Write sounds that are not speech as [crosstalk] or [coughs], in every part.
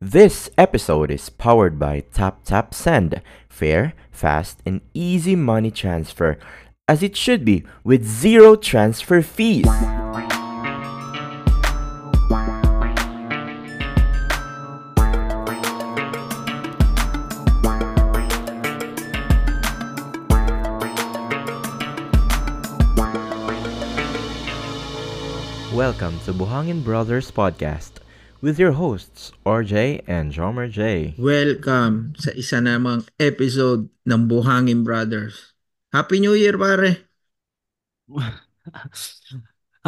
This episode is powered by Tap Tap Send. Fair, fast, and easy money transfer, as it should be, with zero transfer fees. Welcome to Buhangin Brothers Podcast with your hosts, RJ and Jomer J. Welcome sa isa namang episode ng Buhangin Brothers. Happy New Year, pare. [laughs]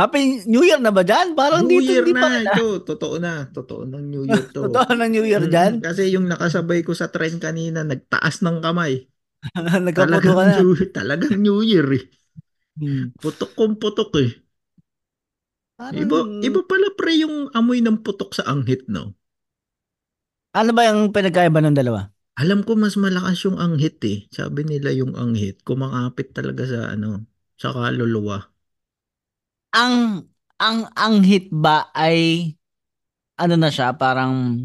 Happy New Year na ba dyan? Parang New dito Year pa na. na. Ito, totoo na. Totoo ng New Year [laughs] to. Totoo ng New Year dyan. Mm, Kasi yung nakasabay ko sa trend kanina, nagtaas ng kamay. [laughs] Nagkaputo Talagang ka na. New, talagang New Year eh. Hmm. Putok kong putok eh. Parang, Iba, iba pala pre yung amoy ng putok sa anghit, no? Ano ba yung pinagkaiba ng dalawa? Alam ko mas malakas yung anghit eh. Sabi nila yung anghit, kumakapit talaga sa ano, sa kaluluwa. Ang ang ang hit ba ay ano na siya, parang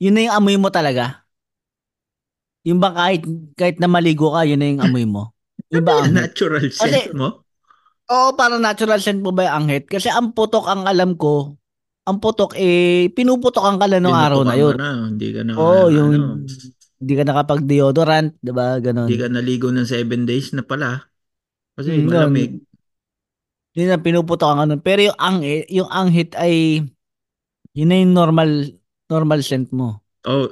yun na yung amoy mo talaga? Yung ba kahit kahit na maligo ka, yun na yung amoy mo? Yung ba ang? Natural scent mo? Oo, parang natural scent mo ba yung anghit? Kasi ang putok ang alam ko, ang putok eh, pinuputokan ka lang nung araw na yun. na, hindi ka na, Oo, yung ano, hindi ka nakapag-deodorant, 'di ba? Ganon. hindi ka naligo ng seven days na pala. Kasi Mm, malamig. Yun na pinuputokan ka nun. Pero yung ang yung anghit ay yun na yung normal normal scent mo. Oh,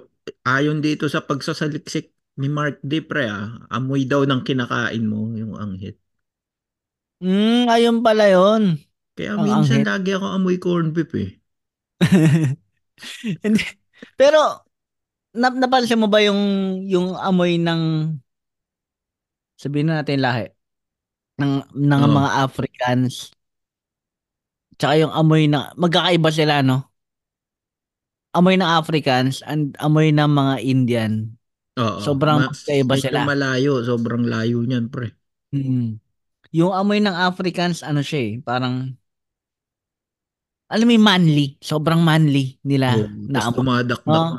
ayon dito sa pagsasaliksik ni Mark Dipre ah, amoy daw ng kinakain mo yung anghit. Hmm, ayun pala yun. Kaya Ang minsan anghit. lagi ako amoy corned beef eh. [laughs] Hindi. Pero nap napansin mo ba yung yung amoy ng sabihin na natin lahi ng ng Oo. mga Africans tsaka yung amoy na magkakaiba sila no amoy ng Africans and amoy ng mga Indian Oo. Sobrang Ma- magkaiba medyo sila. malayo, sobrang layo niyan pre. Mm. Yung amoy ng Africans, ano siya eh, parang, alam mo yung manly, sobrang manly nila Oh, na amoy. dumadakdak. Oh.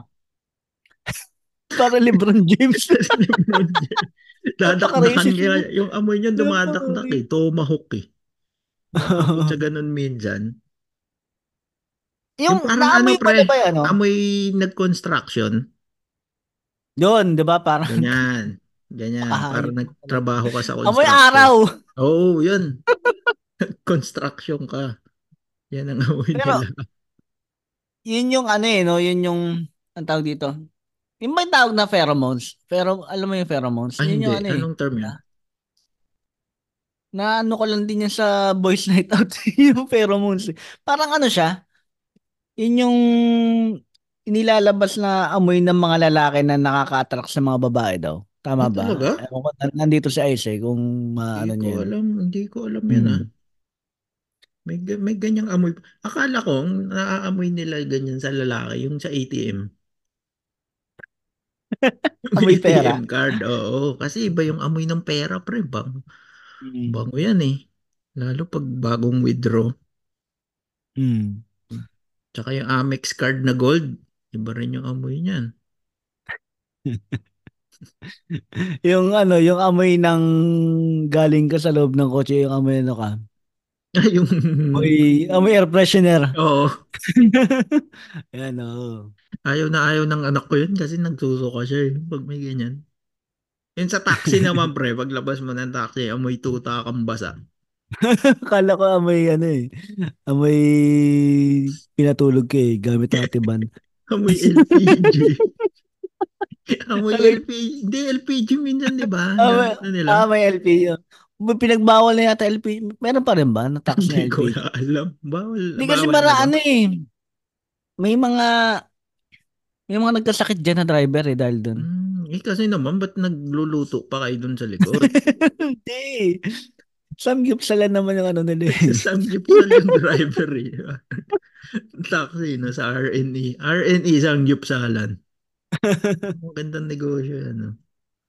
[laughs] Para Lebron James. [laughs] Dadakdakan Napaka-racist niya. yun. Yung amoy niya dumadakdak eh. [laughs] Tomahawk eh. Sa ganun minsan. yung Yung parang naamoy ano, pa pre, ba yan, no? Amoy nag-construction. Yun, di ba? Parang, Ganyan. Ganyan. Nakahayop Parang ka nagtrabaho ka sa construction. amoy araw. Oo, oh, yun. [laughs] Construction ka. Yan ang amoy Pero, nila. Yun yung ano eh, no? Yun yung, ang tawag dito. Yung may tawag na pheromones. Pero, alam mo yung pheromones? Ah, yun hindi. yung ano eh. Anong term yun? na ano ko lang din yan sa Boys [laughs] Night Out [laughs] yung pheromones. eh. Parang ano siya, yun yung inilalabas na amoy ng mga lalaki na nakaka-attract sa mga babae daw. Tama Ah, ba? talaga? Ewan ko, nan- nandito si Ice eh, kung maano Hindi niya ko yun. alam. Hindi ko alam yun Hmm. ah. May, ga- may ganyang amoy. Akala ko, ang naaamoy nila ganyan sa lalaki, yung sa ATM. [laughs] Yung Amoy pera. ATM card, oo. Kasi iba yung amoy ng pera, pre. Bang, Mm. bango yan eh. Lalo pag bagong withdraw. Mm. Tsaka yung Amex card na gold, iba rin yung amoy niyan. [laughs] [laughs] yung ano, yung amoy ng galing ka sa loob ng kotse, yung amoy ano ka. [laughs] yung... Amoy, amoy air freshener. Oo. [laughs] Yan, oo. Ayaw na ayaw ng anak ko yun kasi nagsusuka siya eh, pag may ganyan. Yun sa taxi naman pre, paglabas mo ng taxi, amoy tuta kang basa. Kala ko amoy ano eh. Amoy pinatulog ka eh, gamit ang atiban. Amoy LPG. Amoy Amoy- LPG. Hindi, LPG minsan, di ba? [laughs] Amoy, Ano ah, may LPG. May Pinagbawal na yata LPG. Meron pa rin ba na tax na Hindi ko LPG? na alam. Bawal. Hindi kasi mara na ano eh. May mga may mga nagkasakit dyan na driver eh dahil doon. Hmm, eh kasi naman, ba't nagluluto pa kayo dun sa likod? [laughs] Hindi. Samgyupsalan naman yung ano nila eh. [laughs] Samgyupsal yung driver eh. Taxi no, sa RNE. RNE Samgyupsalan. [laughs] Magandang negosyo yan. No?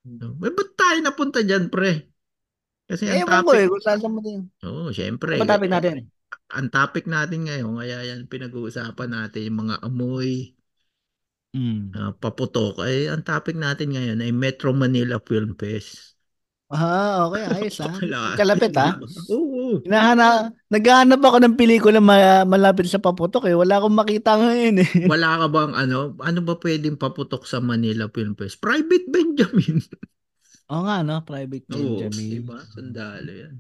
No. Eh, ba't tayo napunta dyan, pre? Kasi ang Ewan ko eh, topic, kung saan sa mo din. Oo, syempre. Ano ba topic natin? ang topic natin ngayon, kaya yan pinag-uusapan natin, yung mga amoy, Mm. ah, paputok. Ay, ang topic natin ngayon ay Metro Manila Film Fest. Ah, okay, [laughs] ayos ha. Wala. Kalapit ha. Oo. Hinahana, naghahanap ako ng pelikula ma- malapit sa paputok eh. Wala akong makita ngayon eh. [laughs] Wala ka bang ano, ano ba pwedeng paputok sa Manila Film Fest? Private Benjamin. [laughs] Oo nga no, Private Oo, Benjamin. diba? Sandalo yan.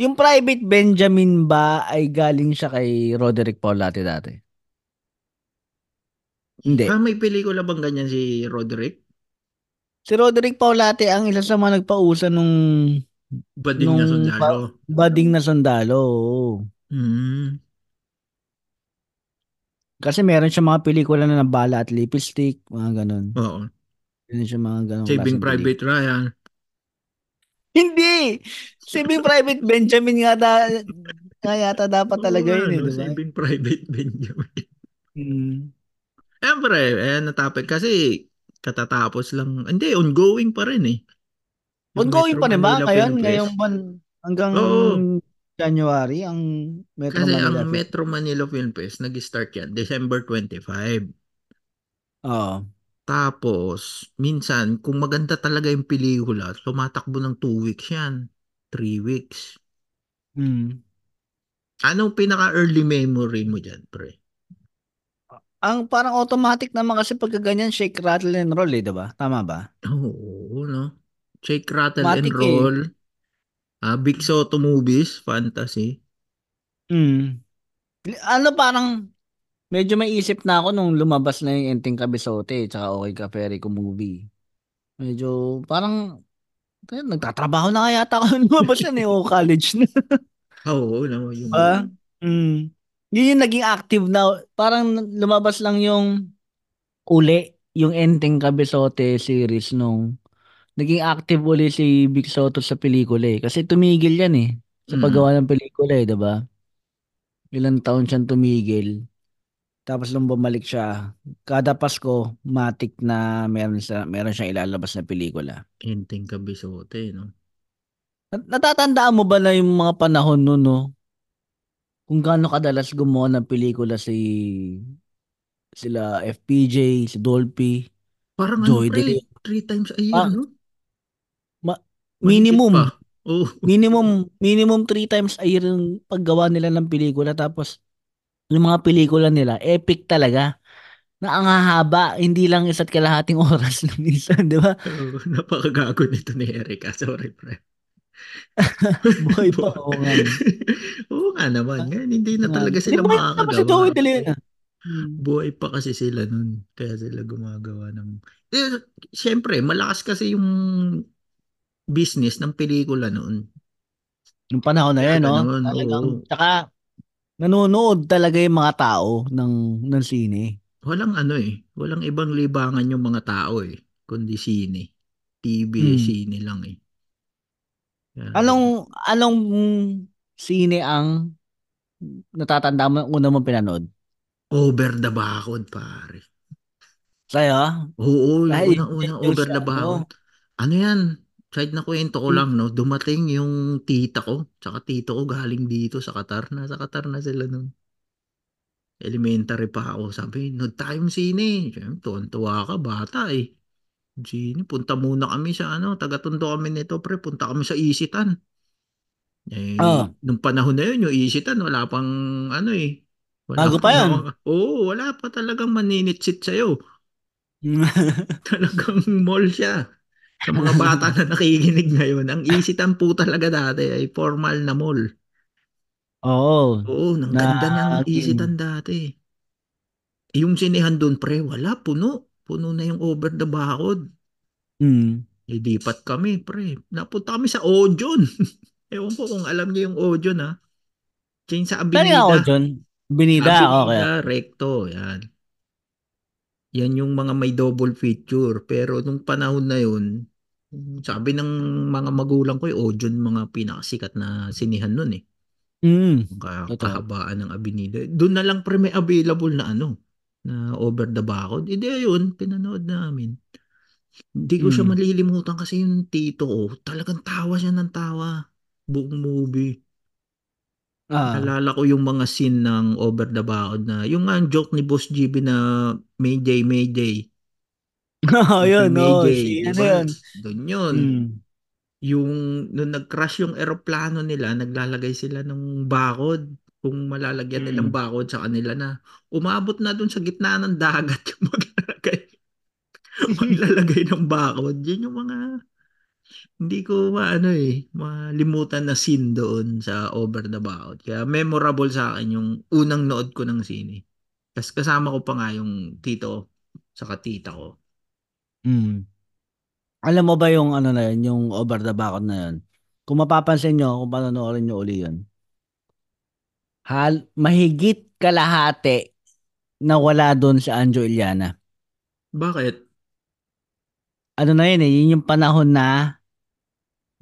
Yung Private Benjamin ba ay galing siya kay Roderick Paulate dati? Hindi. Ah, may pelikula bang ganyan si Roderick? Si Roderick Paulate ang isa sa mga nagpausa nung Bading na Nung sundalo. bading na sundalo. Hmm. Kasi meron siya mga pelikula na nabala at lipstick, mga ganun. Oo. Meron siya mga ganun. Saving Private Ryan. Hindi! Saving Private Benjamin nga, da, nga yata dapat talaga yun eh, ano, di ba? Saving Private Benjamin. Hmm. Siyempre, ayan natapik kasi katatapos lang. Hindi, ongoing pa rin eh. Yung Ongoing Metro pa naman Manila ngayon, ngayong buwan hanggang Oo. January, ang Metro Kasi Manila. ang Film- Metro Manila Film Fest, nag-start yan December 25. Oo. Tapos, minsan, kung maganda talaga yung pelikula, tumatakbo ng 2 weeks yan. 3 weeks. Hmm. Anong pinaka-early memory mo dyan, pre? Ang parang automatic naman kasi pagka ganyan, shake, rattle, and roll eh, di ba? Tama ba? Oo, no? Shake, rattle, Matik and eh. roll. Ah, Big Soto Movies, fantasy. Hmm. Ano parang medyo may isip na ako nung lumabas na yung Enteng Kabisote tsaka Okay Ka Perico movie. Medyo parang eh, nagtatrabaho na kaya yata ako nung lumabas yan eh o college na. [laughs] Oo, no? Yung, Diba? Mm. Yun yung naging active na parang lumabas lang yung uli yung Enteng Kabisote series nung naging active uli si Big Soto sa pelikula eh. Kasi tumigil yan eh sa Mm. paggawa ng pelikula eh, 'di ba? Ilang taon siyang tumigil. Tapos nung bumalik siya, kada Pasko, matik na meron sa meron siyang ilalabas na pelikula. Enteng Kabisote, no? Nat- Natatandaan mo ba na yung mga panahon noon, no? Kung gaano kadalas gumawa ng pelikula si sila FPJ, si Dolphy, Parang Joy ano, pre? Three times a year, Ah, no? ma- minimum. Oo. [laughs] minimum, minimum three times a year yung paggawa nila ng pelikula. Tapos, yung mga pelikula nila, epic talaga. Na ang hahaba, hindi lang isa't kalahating [laughs] oras lang minsan, di ba? Oo, napakagago nito ni Erica. Sorry, pre. [laughs] Buhay pa, oo nga. [laughs] Oo nga naman. Ngayon, hindi na Nga. talaga sila ba yun naman si Joey makakagawa. De Leon, ah? Hmm. Buhay pa kasi sila nun. Kaya sila gumagawa ng... Eh, Siyempre, malakas kasi yung business ng pelikula noon. Yung panahon na yan, no? ganun, Talagang, oo. tsaka, nanonood talaga yung mga tao ng, ng sine. Walang ano eh. Walang ibang libangan yung mga tao eh. Kundi sine. TV, Hmm. sine lang eh. Kaya- Anong, anong sine ang natatanda mo una mong pinanood? Over the bakod, pare. Sa'yo? Oo, yung Ay, unang-unang over the bakod. ano? Ano yan? Side na kwento ko Hmm. lang, no? Dumating yung tita ko, tsaka tito ko galing dito sa Qatar. Nasa Qatar na sila nun. Elementary pa ako. Sabi, nood tayong sine. Siyempre, tuwan-tuwa ka, bata eh. Sine, punta muna kami sa ano, taga-tondo kami nito, pre. Punta kami sa Isitan. Eh, Oo. nung panahon na yun, yung Isitan, wala pang ano eh. Wala Bago pa pang yun. mga- Oo, wala pa talagang maninitsit sa'yo. [laughs] Talagang mall siya. Sa mga bata na nakikinig ngayon, ang Isitan po talaga dati ay formal na mall. Oo. Oo, nang Na ganda game. Isitan dati. Yung sinehan doon, pre, wala, puno. Puno na yung over the bakod. Mm. Lipat kami, pre. Napunta kami sa Ojon. [laughs] Ewan ko kung alam niyo yung Ojon, ha? Diyan sa ako Avenida. dyan? Binida, okay. Avenida, recto, yan. Yan yung mga may double feature. Pero nung panahon na yun, sabi ng mga magulang ko, yung Ojon mga pinakasikat na sinihan nun eh. Mm. Kahabaan ng Avenida. Doon na lang pre may available na ano, na over the bakod. Hindi yun, pinanood namin. Hindi ko siya Mm. malilimutan kasi yung tito ko, talagang tawa siya ng tawa. Buong movie. Ah. Naalala ko yung mga scene ng Over the Baod na yung nga joke ni Boss GB na Mayday, Mayday. [laughs] Oo, yun. Oh, Mayday, si di ano ba? yun. Doon yun. Mm. Yung nung nag-crash yung eroplano nila, naglalagay sila ng bakod. Kung malalagyan nilang Mm. bakod sa kanila na umabot na doon sa gitna ng dagat [laughs] yung maglalagay, [laughs] maglalagay ng bakod. Yun yung mga hindi ko maano eh, malimutan na scene doon sa Over the Baod. Kaya memorable sa akin yung unang nood ko ng sine. Tapos kasama ko pa nga yung tito saka tita ko. Mm. Alam mo ba yung ano na yun, yung over the back na yun? Kung mapapansin nyo, kung panonoorin nyo uli yun, hal, mahigit kalahati na wala doon sa Anjo Iliana. Bakit? Ano na yun eh, yun yung panahon na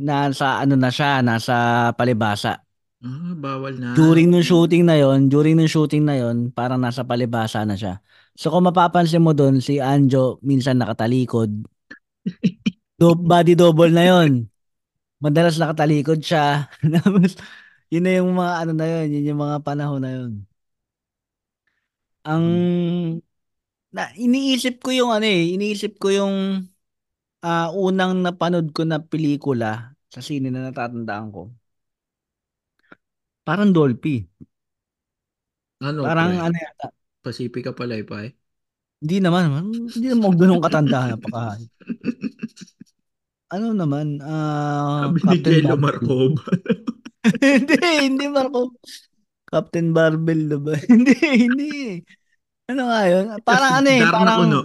nasa ano na siya, nasa palibasa. Ah, bawal na. During nung shooting na yon, during nung shooting na yon, parang nasa palibasa na siya. So kung mapapansin mo doon, si Anjo minsan nakatalikod. [laughs] Do, body double na yon. Madalas nakatalikod siya. [laughs] Yun na yung mga ano na yun, yun yung mga panahon na yun. Ang na, iniisip ko yung ano eh, iniisip ko yung ah, unang napanood ko na pelikula sa sine na natatandaan ko. Parang Dolphy. Ano, Parang pre? ano yata. Pacifica Palaypay? Hindi naman, hindi naman ganun katanda [laughs] napaka. Ano naman, ah Sabi ni Captain Jello. Marcova. [laughs] [laughs] hindi, hindi Marco. Captain Barbell na ba? [laughs] hindi, hindi. Ano nga yun? Parang ano eh, parang Kuno.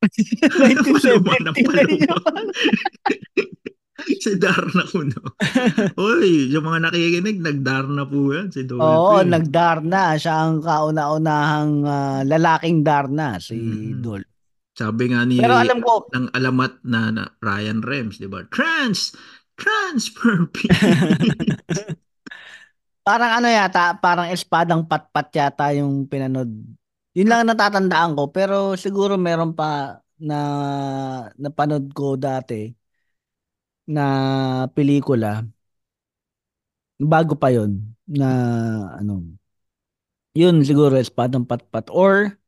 1970 na yun. si Darna Kuno. Uy, yung mga nakikinig, nagdarna po yan. Si Dolphy. Oo, nagdarna. Siya ang kauna-unahang ah, lalaking darna, si Mhm. Dol. Sabi nga ni Pero alam ko, ng alamat na, na Ryan Rems, di ba? Trans! Transfer [laughs] fee! [laughs] parang ano yata, parang espadang patpat yata yung pinanood. Yun lang ang natatandaan ko, pero siguro meron pa na napanood ko dati na pelikula. Bago pa yon na ano. Yun siguro espadang patpat or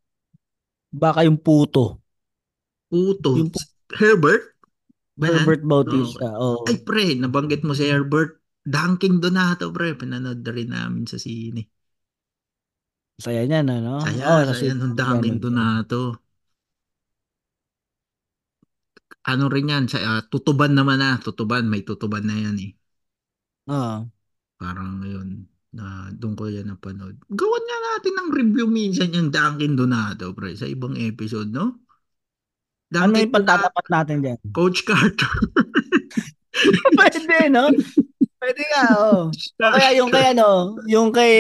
baka yung puto. Puto. Yung Herbert? Ba yan? Herbert Bautista. Oh. Ay, pre, nabanggit mo si Herbert. Dunking Donato, pre. Pinanood na rin namin sa sine. Saya niya na, no? Saya, Oh, sa saya nung Dunking. Donato. Ano rin yan? Sa, ah, tutuban naman na. Tutuban. May tutuban na yan eh. Oo. Parang yun. Na doon ko yan napanood. Gawan nga natin ng review minsan yung Dunkin Donato, pre. Sa ibang episode, no? Ano Dunkin yung pagtatapat natin dyan? Coach Carter. [laughs] Pwede, no? Pwede nga, oh. O kaya yung kay ano, yung kay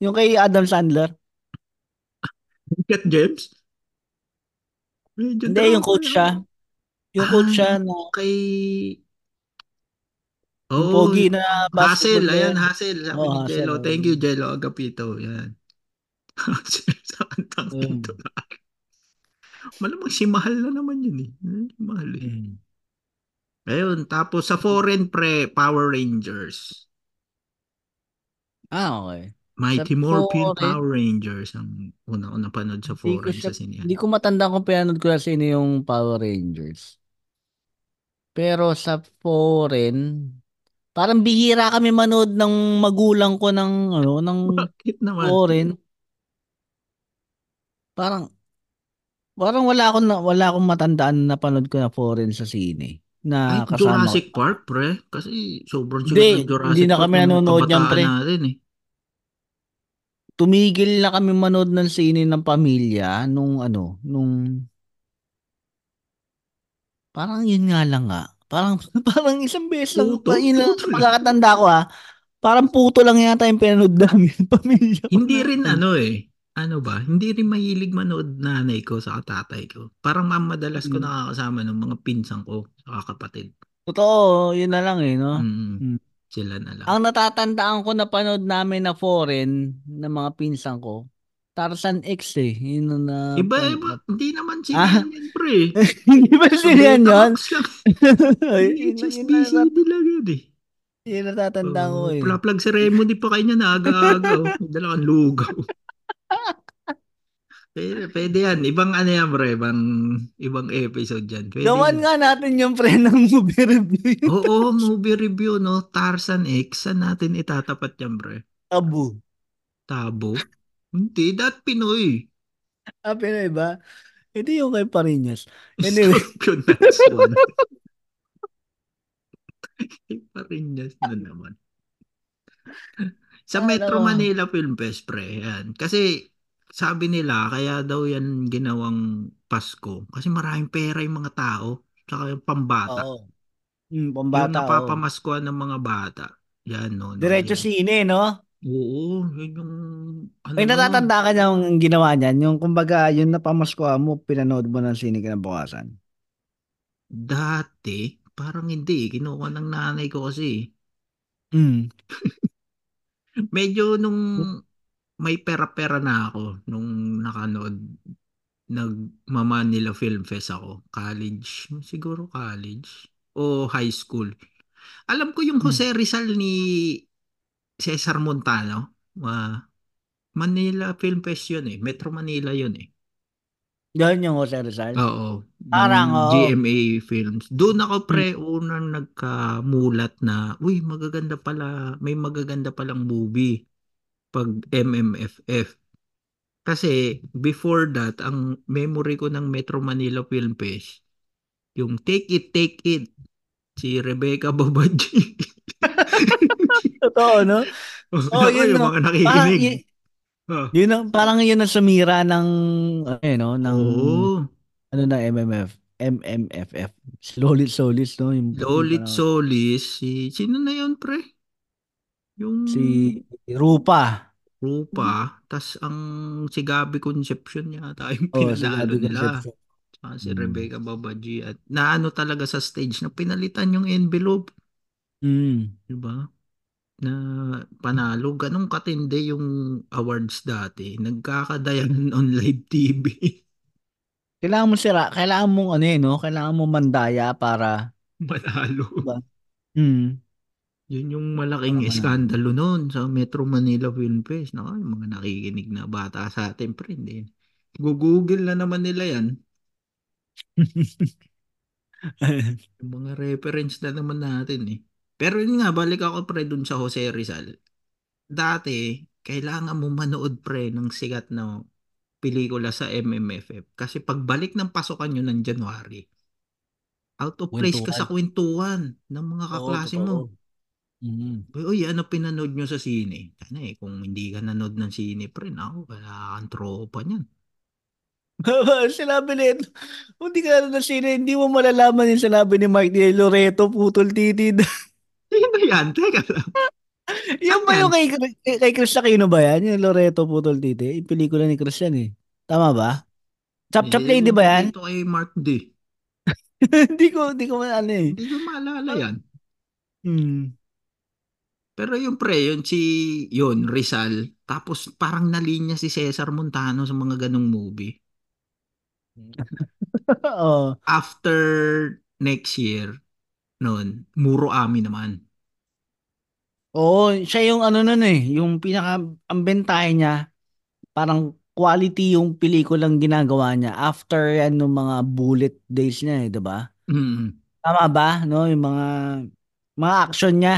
yung kay Adam Sandler. Cat James? Medyo Hindi, yung drama coach siya. Yung coach Ah, siya na Kay... yung Oh, pogi na Hassel, ayan. Hassel. Sabi Oh, ni Jello. Thank you, Jello Agapito. Yan. [laughs] Sa kantang Mm. Malamang si Mahal na naman yun eh. Si Mahal eh. Mm. Ayun, tapos sa foreign pre, Power Rangers. Ah, okay. Mighty Sa Morphin foreign? Power Rangers ang una ko napanood sa foreign siya, sa sinya. hindi ko matanda kung pinanood ko na sino yung Power Rangers. Pero sa foreign, parang bihira kami manood ng magulang ko ng ano, ng Bakit naman? foreign. Parang parang wala akong na, wala akong matandaan na napanood ko na foreign sa sine na Ay, kasama Jurassic. Park, pre. Kasi sobrang sikat ng Jurassic hindi na Park kami nanonood niyan, pre. natin eh. Tumigil na kami manood ng sine ng pamilya nung ano, nung parang yun nga lang nga. Parang [laughs] parang isang beses lang, Puto? yun lang pagkakatanda ko ha. Parang puto lang yata yung pinanood namin [laughs] pamilya ko. Hindi rin ano eh. Ano ba? Hindi rin mahilig manood nanay ko sa tatay ko. Parang ang madalas ko Mm. nakakasama ng mga pinsan ko sa kapatid. Totoo, yun na lang eh, no? Mm, Mm. Sila na lang. Ang natatandaan ko na panood namin na foreign ng mga pinsan ko, Tarzan X eh. Yun na... Iba, iba. Hindi naman sila Ah. yan, pre. [laughs] Hindi ba sila yan yun? [laughs] Yun, yun, HSBC lang yun eh. Yun natatandaan ko eh. plaplag ceremony pa kayo niya na aga-aga. [laughs] Dala kang lugaw. Pwede, pwede yan. Ibang ano yan, bro. Ibang, ibang episode yan. Pwede Gawan yan. nga natin yung pre ng movie review. Oo, movie review, no? Tarzan X. Saan natin itatapat yan, bro? Tabu. Tabo? Hindi, that Pinoy. Ah, Pinoy ba? Hindi yung kay Parinas. [laughs] Anyway. Nuts yun. Iba rin yan na naman. Sa Metro. Manila Film Fest, pre. Yan. Kasi sabi nila, kaya daw yan ginawang Pasko. Kasi maraming pera yung mga tao. Saka yung pambata. Oo. Hmm, yung pambata, oo. napapamaskuhan ng mga bata. Yan, no. no Diretso yan. sine, no? Oo, yun yung... Ano, no? natatanda ka niya yung ginawa niyan. Yung kumbaga, yung napamasko mo, pinanood mo ng sine kinabukasan. Dati, parang hindi. Kinuha ng nanay ko kasi. Mm. [laughs] Medyo nung may pera-pera na ako nung nakanood nag Manila Film Fest ako. College, siguro college o high school. Alam ko yung Jose Rizal ni Cesar Montano. Ah, Manila Film Fest yun eh. Metro Manila yun eh. Yan yung Jose Rizal. Oo. Parang, ng oo. GMA Films. Doon ako pre unang nagkamulat na, uy, magaganda pala, may magaganda palang movie pag MMFF. Kasi before that, ang memory ko ng Metro Manila Film Fest, yung Take It, Take It, si Rebecca Babaji. [laughs] Totoo, no? Oh, yun, yung no? mga Parang, nakikinig. y- Ah. yun ang, parang yun ang sumira ng, ano, no? Ng, Oo. ano na, MMF. MMFF. Lolit Solis, no? Yung, parang- Solis, si, sino na yun pre? Yung Si Rupa. Rupa, tas ang si Gabi Concepcion yata [laughs] yung Oh, si pinanalo nila. Concepcion. Tsaka si Mm. Rebecca Babaji at naano talaga sa stage na pinalitan yung envelope, Mm. di ba? Na panalo, ganun katindi yung awards dati. Nagkakadayan on live TV. [laughs] Kailangan mo sira, kailangan mong ano eh, no? Kailangan mo mandaya para, [laughs] Manalo. Diba? mm. Yun yung malaking Para manalo. eskandalo noon sa Metro Manila Film Fest. Naka, yung mga nakikinig na bata sa atin, pre, hindi. Google na naman nila yan. [laughs] Yung mga reference na naman natin eh. Pero yun nga, balik ako pre dun sa Jose Rizal. Dati, kailangan mo manood pre ng sikat na pelikula sa MMFF. Kasi pagbalik ng pasukan yun ng January, out of place ka sa kwentuhan ng mga kaklase mo. Mm. Uy, ano pinanood nyo sa sine? Ano eh, kung hindi ka nanood ng sine pre, ako, wala kang tropa niyan. [laughs] sinabi nito, kung di ka na sino, hindi mo malalaman yung sinabi ni Mike Di Loreto, putol titid. Sino [laughs] yan? Teka lang. yung ba yan? yung kay, kay, kay Chris Aquino ba yan? Yung Loreto, putol titid. Yung pelikula ni Chris yan eh. Tama ba? Chop Chop Eh, Lady ba yan? Ito kay Mark D. [laughs] Hindi ko, hindi ko ano eh. Hindi ko maalala yan. Hmm. Pero yung pre, yun si, yun, Rizal. Tapos parang nalinya si Cesar Montano sa mga ganong movie. [laughs] Oo. After next year, noon, Muro Ami naman. Oo, siya yung ano nun eh, yung pinaka, ang bentahe niya, parang quality yung pelikulang ginagawa niya after yan ng mga bullet days niya eh, 'di ba? Mm. Tama ba? No, yung mga mga action niya.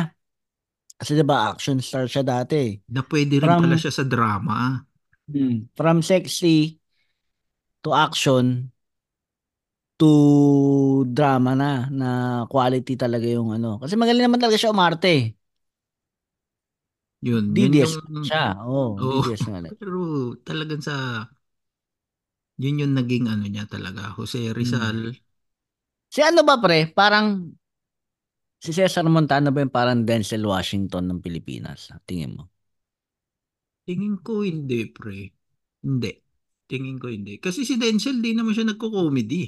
Kasi 'di ba, action star siya dati. eh. Na pwede rin From- pala siya sa drama. Hmm. From sexy to action to drama na na quality talaga yung ano. Kasi magaling naman talaga siya umarte. Yun, yun DDS yung... siya. Oo, Oo. DDS nga. lang. [laughs] Pero talagang sa... Yun yung naging ano niya talaga. Jose Rizal. Si ano ba pre? Parang si Cesar Montano ba yung parang Denzel Washington ng Pilipinas? Tingin mo. Tingin ko hindi, pre. Hindi. Tingin ko hindi. Kasi si Denzel, di naman siya nagko-comedy.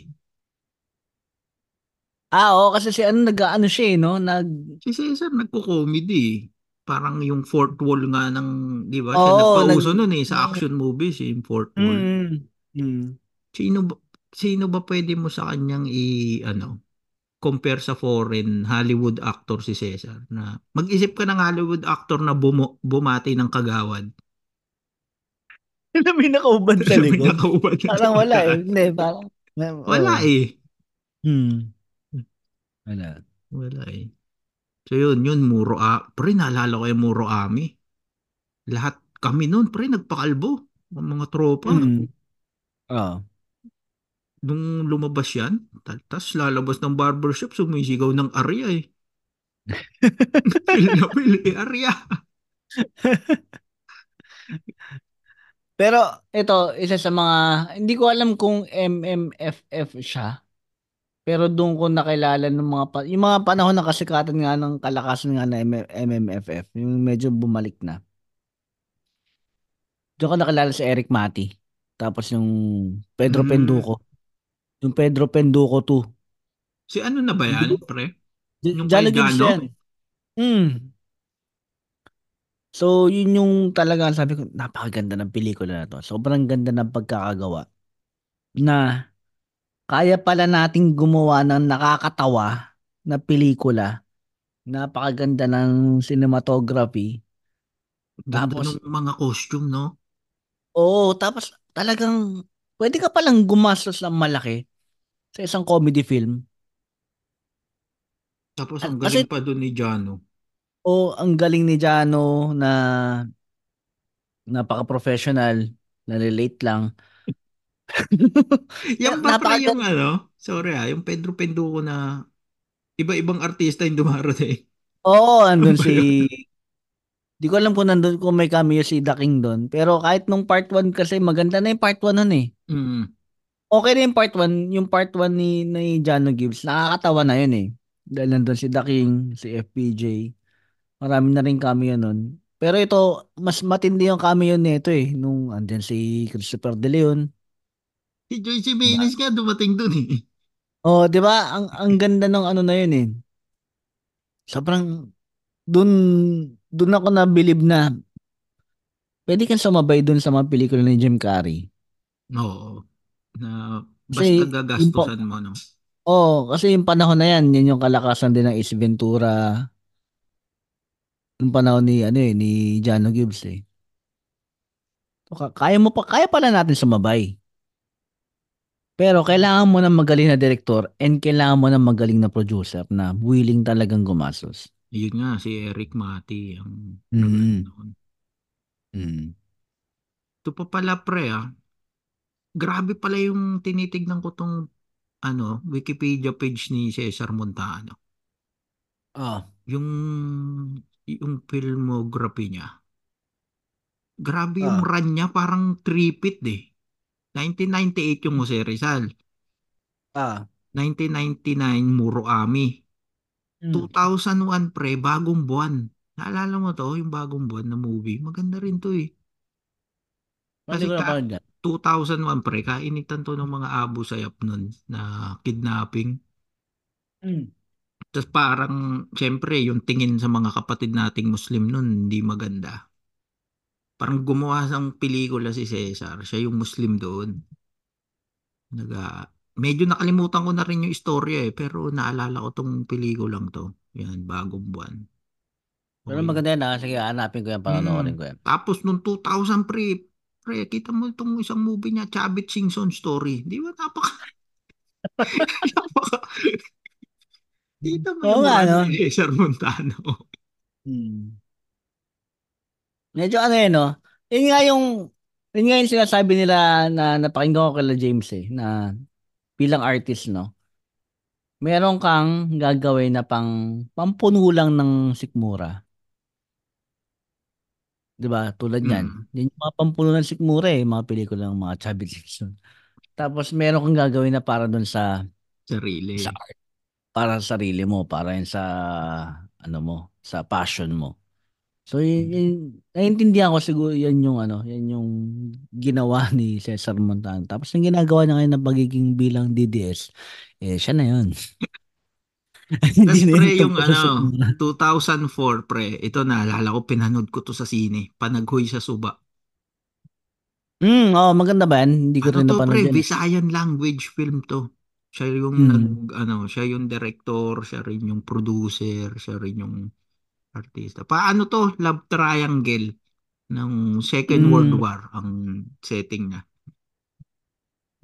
Ah, oo, kasi si ano nag-ano siya eh, no? Nag Si Cesar nagko-comedy. Parang yung fourth wall nga ng, di ba? Oo, siya nagpauso nag- nun eh, sa action movies, eh, yung fourth wall. mm, mm. Sino ba, sino ba pwede mo sa kanyang i, ano, compare sa foreign Hollywood actor si Cesar na mag-isip ka ng Hollywood actor na bumo, bumati ng kagawad. [laughs] Na may nakauban sa likod. nakauban na Parang wala eh. Hindi, parang... Wala oh. eh. Hmm. Wala. Wala eh. So yun, yun, Muro A. Pre, naalala ko yung Muro Ami. Lahat kami noon, pre, nagpakalbo. Ang mga tropa. Hmm. Oh. Nung lumabas yan, tapos lalabas ng barbershop, sumisigaw ng Arya eh. Pil na pil eh, Arya. Pero ito, isa sa mga, hindi ko alam kung MMFF siya. Pero doon ko nakilala ng mga, pa- yung mga panahon ng kasikatan nga ng kalakasan nga na M- MMFF, yung medyo bumalik na. Doon ko nakilala si Eric Mati. Tapos yung Pedro Mm. Penduko. Yung Pedro Penduko 2. Si ano na ba yan, pre? Yung kay Gibbs yan. Hmm. So, yun yung talaga sabi ko, napakaganda ng pelikula na to. Sobrang ganda ng pagkakagawa. Na kaya pala nating gumawa ng nakakatawa na pelikula. Napakaganda ng cinematography. Ganda Tapos- ng mga costume, no? Oo, tapos talagang pwede ka palang gumastos ng malaki sa isang comedy film. Tapos Ah, ang kasi- galing pa doon ni Jano. O ang galing ni Jano na napaka-professional, nalilate lang. [laughs] Ba pre Napaka- yung ano? Sorry ah, yung Pedro Penduko na iba-ibang artista yung dumarating. [laughs] Oo, andun si... [laughs] Di ko alam kung nandun kung may cameo si The King doon. Pero kahit nung part 1 kasi maganda na yung part 1 nun eh. Mm. Okay na yung part 1. Yung part 1 ni, ni Jano Gibbs, nakakatawa na yun eh. Dahil nandun si The King, si FPJ. Marami na rin cameo nun. Pero ito, mas matindi yung cameo nito eh. Nung andyan si Christopher De Leon. Si Joyce Jimenez nga dumating doon eh. Oh, 'di ba? Ang ang ganda ng ano na 'yun eh. Sobrang dun dun ako na believe na pwede kang sumabay dun sa mga pelikula ni Jim Carrey. Oo. Na Kasi basta gagastusan mo, no? Oh, kasi yung panahon na 'yan, yan yung kalakasan din ng Ace Ventura. Yung panahon ni ano eh, ni Jano Gibbs eh. So, ka- kaya mo pa kaya pala natin sumabay. Pero kailangan mo ng magaling na director and kailangan mo ng magaling na producer na willing talagang gumastos. Yun nga, si Eric Mati. Ang Mm. noon. Mm. Ito pa pala pre ah. Grabe pala yung tinitignan ko tong ano, Wikipedia page ni Cesar Montano. Ah, Yung yung filmography niya. Grabe yung Ah. run niya, parang tripit eh. 1998 yung Jose Rizal. ah. 1999 Muro Ami. Mm. 2001 pre, bagong buwan. Naalala mo to, yung bagong buwan na movie? Maganda rin to eh. Kasi Kasi ko ka-. 2001 pre, kainitan to ng mga abo sayap nun na kidnapping. Mm. Tapos parang, syempre, yung tingin sa mga kapatid nating Muslim nun, hindi maganda. Parang gumawa ng pelikula si Cesar, siya yung Muslim doon. Naga, medyo nakalimutan ko na rin yung istorya eh, pero naalala ko tong pelikulang to. Yan, bagong buwan. Pero Okay. maganda yan ha. Sige, hanapin ko yan, panonoorin Mm. ko yan. Tapos nung 2000 pre, pre, kita mo itong isang movie niya, Chabit Singson Story. Di ba napaka... [laughs] napaka... Kita mo Oo yung nga, mukha no? ni Cesar Montano. Mm. Medyo ano eh, no? Yun nga yung, yun nga yung sinasabi nila na napakinggan ko kala James eh, na bilang artist, no? Meron kang gagawin na pang pampuno lang ng sikmura. 'Di ba? Tulad Mm. yan. Yan yung mga pampuno ng sikmura eh, mga pelikula ng mga Chubby Simpson. Tapos meron kang gagawin na para doon sa Sarili. sa art, para sa sarili mo, para yun sa ano mo, sa passion mo. So yun, yun naiintindihan ko siguro yan yung ano, yan yung ginawa [laughs] ni Cesar Montano. Tapos yung ginagawa niya ngayon na pagiging bilang DDS, eh siya na yun. [laughs] [laughs] Tapos pre, yun yung ano, sikmura. 2004 pre, ito naalala ko, pinanood ko to sa sine, Panaghoy sa Suba. Mm, oh, maganda ba yan? Hindi ko Ano rin to napanood pre, yan. Visayan language film to. Siya yung Mm. nag ano, siya yung director, siya rin yung producer, siya rin yung artista. Paano to? Love triangle ng Second World Mm. War ang setting niya.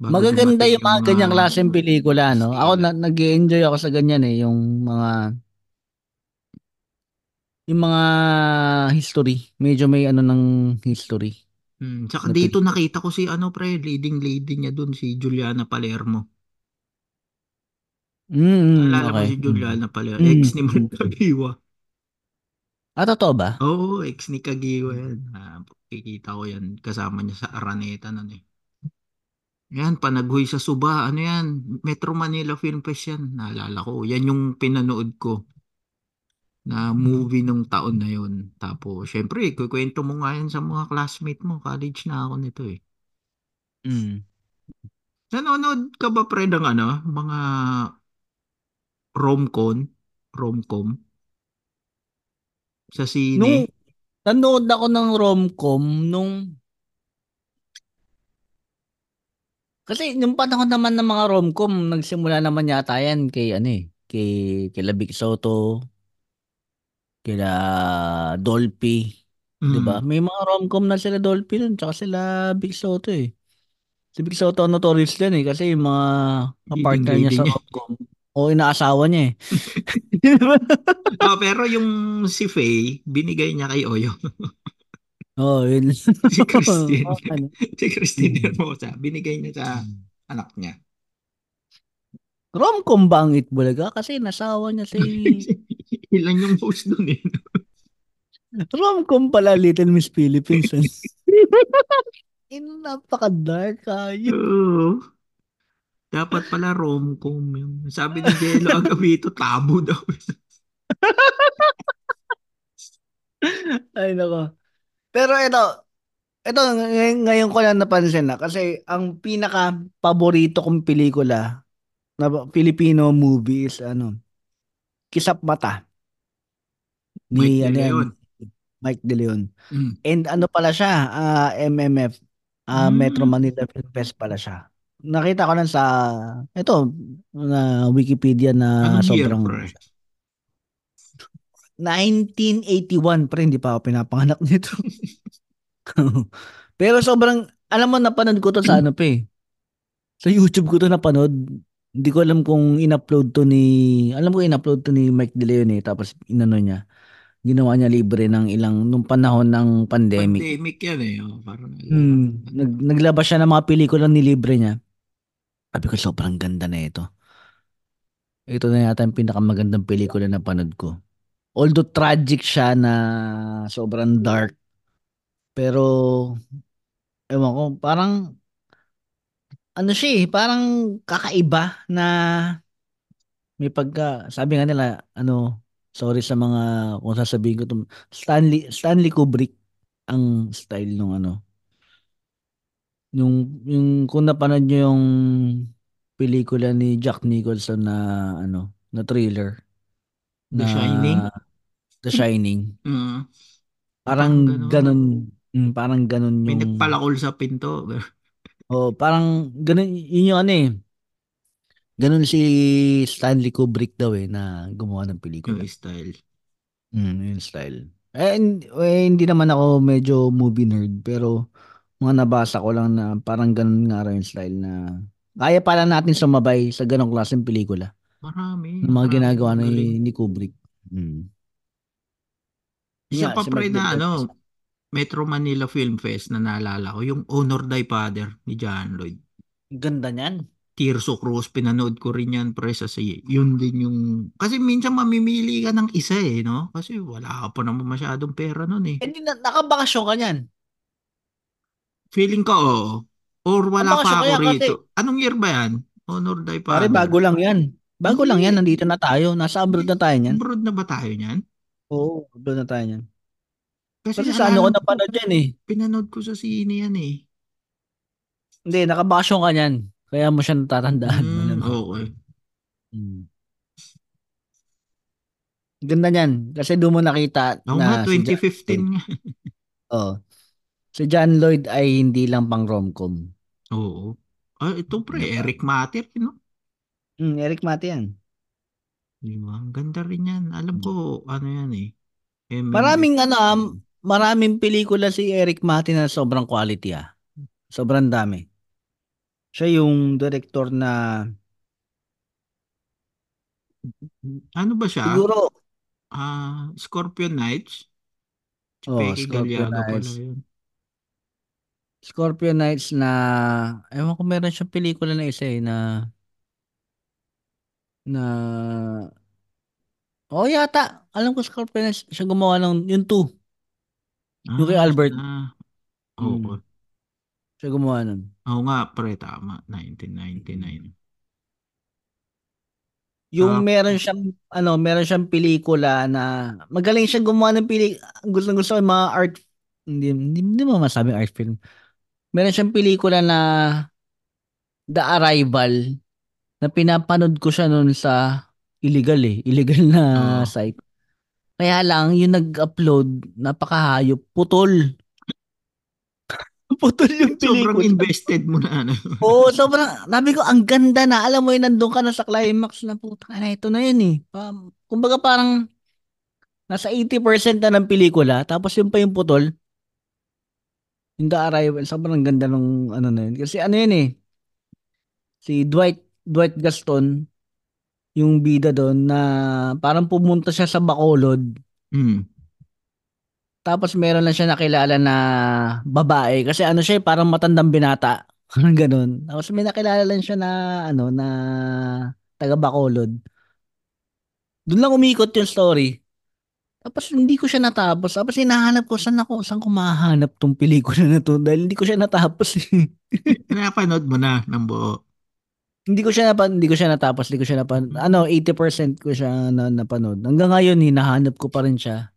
Bago Magaganda yung mga ganyang klaseng pelikula, no? Ako na, nag-enjoy ako sa ganyan eh, yung mga yung mga history. Medyo may ano ng history. Hmm, tsaka na dito nakita ko si ano pre, leading lady niya doon si Juliana Palermo. Mm, Naalala mo okay. si Juliana Palermo, Mm. ex ni Mark Kagiwa. Ah, totoo ba? Oo, ex ni Kagiwa yan. Ah, kikita ko yan kasama niya sa Araneta nun eh. Yan, Panaghoy sa Suba. Ano yan? Metro Manila Film Fest yan. Naalala ko. Yan yung pinanood ko na movie nung taon na yun. Tapos, syempre, kukwento mo nga yan sa mga classmate mo. College na ako nito eh. Mm. Nanonood ka ba pre ng ano? Mga romcom? Romcom? Sa sine? Nung nanood ako ng romcom nung kasi yung panahon naman ng mga romcom nagsimula naman yata yan kay ano eh kay kila Vic Soto kila Dolphy di ba Mm. may mga romcom na sila Dolphy nun tsaka sila Vic Soto eh si Vic Soto notorious din eh kasi yung mga kapartner niya sa romcom o inaasawa niya eh Oh, [laughs] [laughs] pero yung si Faye, binigay niya kay Oyo. [laughs] oh yun [laughs] si Christine. [laughs] Oh, ano. si Christine. Hermosa. Binigay niya sa anak niya. Romcom ba ang Itbulaga? Kasi nasawa niya si... [laughs] Ilan yung host dun eh. Romcom pala Little Miss Philippines. In napaka-dark kayo. Oo. Dapat pala romcom yung sabi ni Jello Agavito tabo daw. Ay nako. Pero ito, ito ngay- ngayon ko lang napansin na kasi ang pinaka paborito kong pelikula na Filipino movie is ano, Kisap Mata ni Mike De ano yan, Leon. Mike De Leon. Mm. And ano pala siya, ah, MMF, ah, Metro Mm. Manila Film Fest pala siya. Nakita ko lang sa ito na Wikipedia na Anong year, sobrang pre? 1981 pre hindi pa ako pinapanganak nito. [laughs] Pero sobrang alam mo napanood ko to sa ano pa eh. Sa YouTube ko to napanood. Hindi ko alam kung in-upload to ni alam ko in-upload to ni Mike De Leon eh tapos inano niya. Ginawa niya libre ng ilang nung panahon ng pandemic. Pandemic yan eh. Oh, parang Hmm, nag, naglabas siya ng mga pelikula ni libre niya. Sabi ko, sobrang ganda na ito. Ito na yata yung pinakamagandang pelikula na panood ko. Although tragic siya na sobrang dark. Pero, ewan ko, parang, ano siya eh, parang kakaiba na may pagka, sabi nga nila, ano, sorry sa mga, kung sasabihin ko to, Stanley, Stanley Kubrick ang style nung ano, yung yung kung napanood niyo yung pelikula ni Jack Nicholson na ano, na thriller The na Shining? The Shining. Mm. Parang ganun. ganun, mm, parang ganun May yung nagpalakol sa pinto. [laughs] Oh, parang ganun yun yung ano eh. Ganun si Stanley Kubrick daw eh na gumawa ng pelikula. Yung style. Mm, yung style. Eh, eh, hindi naman ako medyo movie nerd pero mga nabasa ko lang na parang ganun nga raw yung style na kaya pala natin sumabay sa ganong klaseng pelikula Marami. ng mga marami ginagawa ni, ni Kubrick. Mm. Isa Nga, pa si pre na ano, Metro Manila Film Fest na naalala ko, yung Honor Thy Father ni John Lloyd. Ganda niyan. Tirso Cruz, pinanood ko rin yan pre sa si yun din yung kasi minsan mamimili ka ng isa eh no kasi wala ka pa naman masyadong pera nun eh Hindi na, nakabakasyon ka niyan. feeling ko oo or wala pa ako kaya kasi- rito anong year ba yan Honor Thy Pare, Father bago lang yan. Bago lang yan. Hindi. Nandito na tayo. Nasa abroad na tayo niyan. abroad na ba tayo niyan Oo, abroad na tayo niyan. kasi, Kasi sa ano ko napanood yan eh. pinanood ko sa sine yan eh Hindi, nakabakasyon ka niyan. Kaya mo siya natatandaan. mm, Malamang. okay Mm. Ganda niyan. Kasi doon mo nakita Oo na si John 2015 nga. Oh. Si John Lloyd ay hindi lang pang romcom. Oo. Ah, ito pre, Diba? Eric Mater, no? Hmm, Eric Mate yan. Di ba? Ang ganda rin yan. Alam ko, ano yan eh. MMX. Maraming ano, ah, maraming pelikula si Eric Mate na sobrang quality ah. Sobrang dami. Siya yung director na Ano ba siya? siguro Ah, Scorpion Knights? Si Oh, Pecky Scorpion Gallardo pala Knights. yun. Scorpio Knights na ewan ko meron siyang pelikula na isa eh na na oh yata alam ko Scorpio Knights siya gumawa ng yung 2 yung kay Ah, Albert ah, oo. Mm. siya gumawa nun Oo nga, pre, tama. 1999. yung Ah. meron siyang ano meron siyang pelikula na magaling siyang gumawa ng pili gusto gusto ko yung mga art hindi hindi, hindi mo masabi art film meron siyang pelikula na The Arrival na pinapanood ko siya noon sa illegal eh illegal na Oo. site kaya lang yung nag-upload napakahayop putol [laughs] putol yung Sobrang pelikula invested mo na ano. Oo, sobrang, sabi ko, ang ganda na. Alam mo yun, nandun ka na sa climax na puta na, ito na yun eh. Um, kumbaga parang, nasa 80% na ng pelikula, tapos yun pa yung putol. Yung The Arrival, sobrang ganda nung ano na yun. Kasi ano yun eh, si Dwight, Dwight Gaston, yung bida doon na parang pumunta siya sa Bacolod, Hmm. tapos meron lang siya nakilala na babae. Kasi ano siya, eh, parang matandang binata. [laughs] Parang ganun. Tapos may nakilala lang siya na, ano, na taga Bacolod. Doon lang umikot yung story. Tapos hindi ko siya natapos. Tapos hinahanap ko, saan ako, saan ko mahanap tong pelikula na to? Dahil hindi ko siya natapos eh. [laughs] Napanood mo na ng buo. Hindi ko siya napa, hindi ko siya natapos, hindi ko siya napa, ano, 80% ko siya na napanood. Hanggang ngayon, hinahanap ko pa rin siya.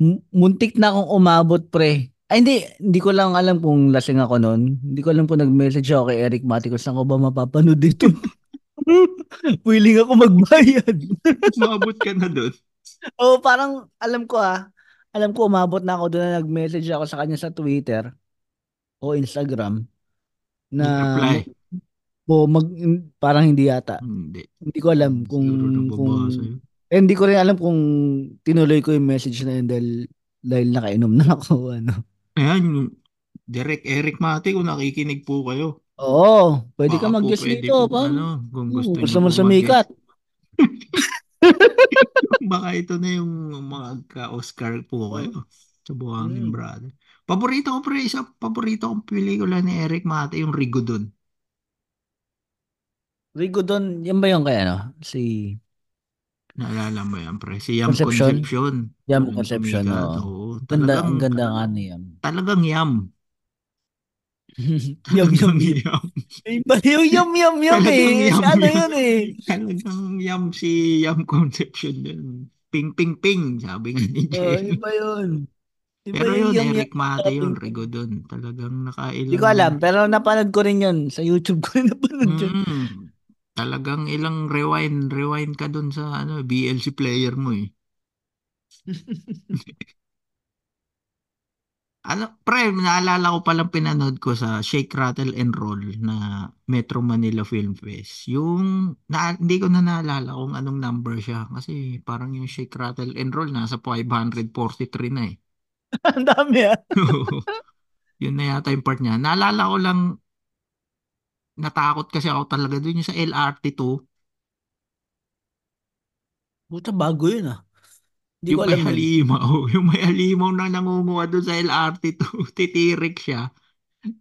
M- muntik na akong umabot, pre. Ay, hindi. Hindi ko lang alam kung lasing ako noon. Hindi ko alam kung nag-message ako kay Eric Mati kung saan ko ba mapapanood dito. [laughs] Willing ako magbayad. Maabot ka na doon. Oo, parang alam ko ah. Alam ko umabot na ako doon na nag-message ako sa kanya sa Twitter o Instagram na Reply. O mag parang hindi yata. Hindi. Hindi ko alam kung kung eh, hindi ko rin alam kung tinuloy ko yung message na yun dahil dahil nakainom na ako [laughs] ano. Ayan, Direk Eric Mate, kung nakikinig po kayo. Oo, pwede ka baka mag-guest dito pa. ano, kung Oo, gusto, gusto niyo mo sumikat. [laughs] Baka ito na yung mga ka-Oscar po kayo. Sa Buhangin Mm. Brother. Paborito ko pre, isa paborito kong pelikula ni Eric Mate, yung Rigodon. Rigo doon, yan ba yung kay ano? Si Naalala mo yan pre? Si Yam Concepcion? Concepcion. Yam Yung Concepcion, sumikat, oo. oo. Ganda, Talagang, ang ganda nga niya. talagang yam. [laughs] yum, yum, Talagang yum. yam. Iba [laughs] yung yum, yum, yum Talagang eh. yum, ano yum. yun eh. [laughs] Talagang yam si Yam Concepcion dun. Ping, ping, ping, sabi nga ni Oh, iba yun. Iba Pero yung yun, yum, Eric. Mate yun, Rigo dun. Talagang nakailang... Hindi ko alam, pero napanood ko rin yun. Sa YouTube ko rin napanood yun. Mm, talagang ilang rewind, rewind ka dun sa ano, BLC player mo eh. [laughs] Ano, pre, naalala ko palang pinanood ko sa Shake, Rattle and Roll na Metro Manila Film Fest. Yung, na, hindi ko na naalala kung anong number siya. Kasi parang yung Shake, Rattle and Roll nasa 543 na eh. [laughs] Ang dami ah. [laughs] Yun na yata yung part niya. Naalala ko lang, natakot kasi ako talaga dun yung sa LRT2. Puta, bago yun ah. Hindi ko Yung may alam yun. halimaw. [laughs] Yung may halimaw na nangunguha doon sa LRT2. [laughs] Titirik siya.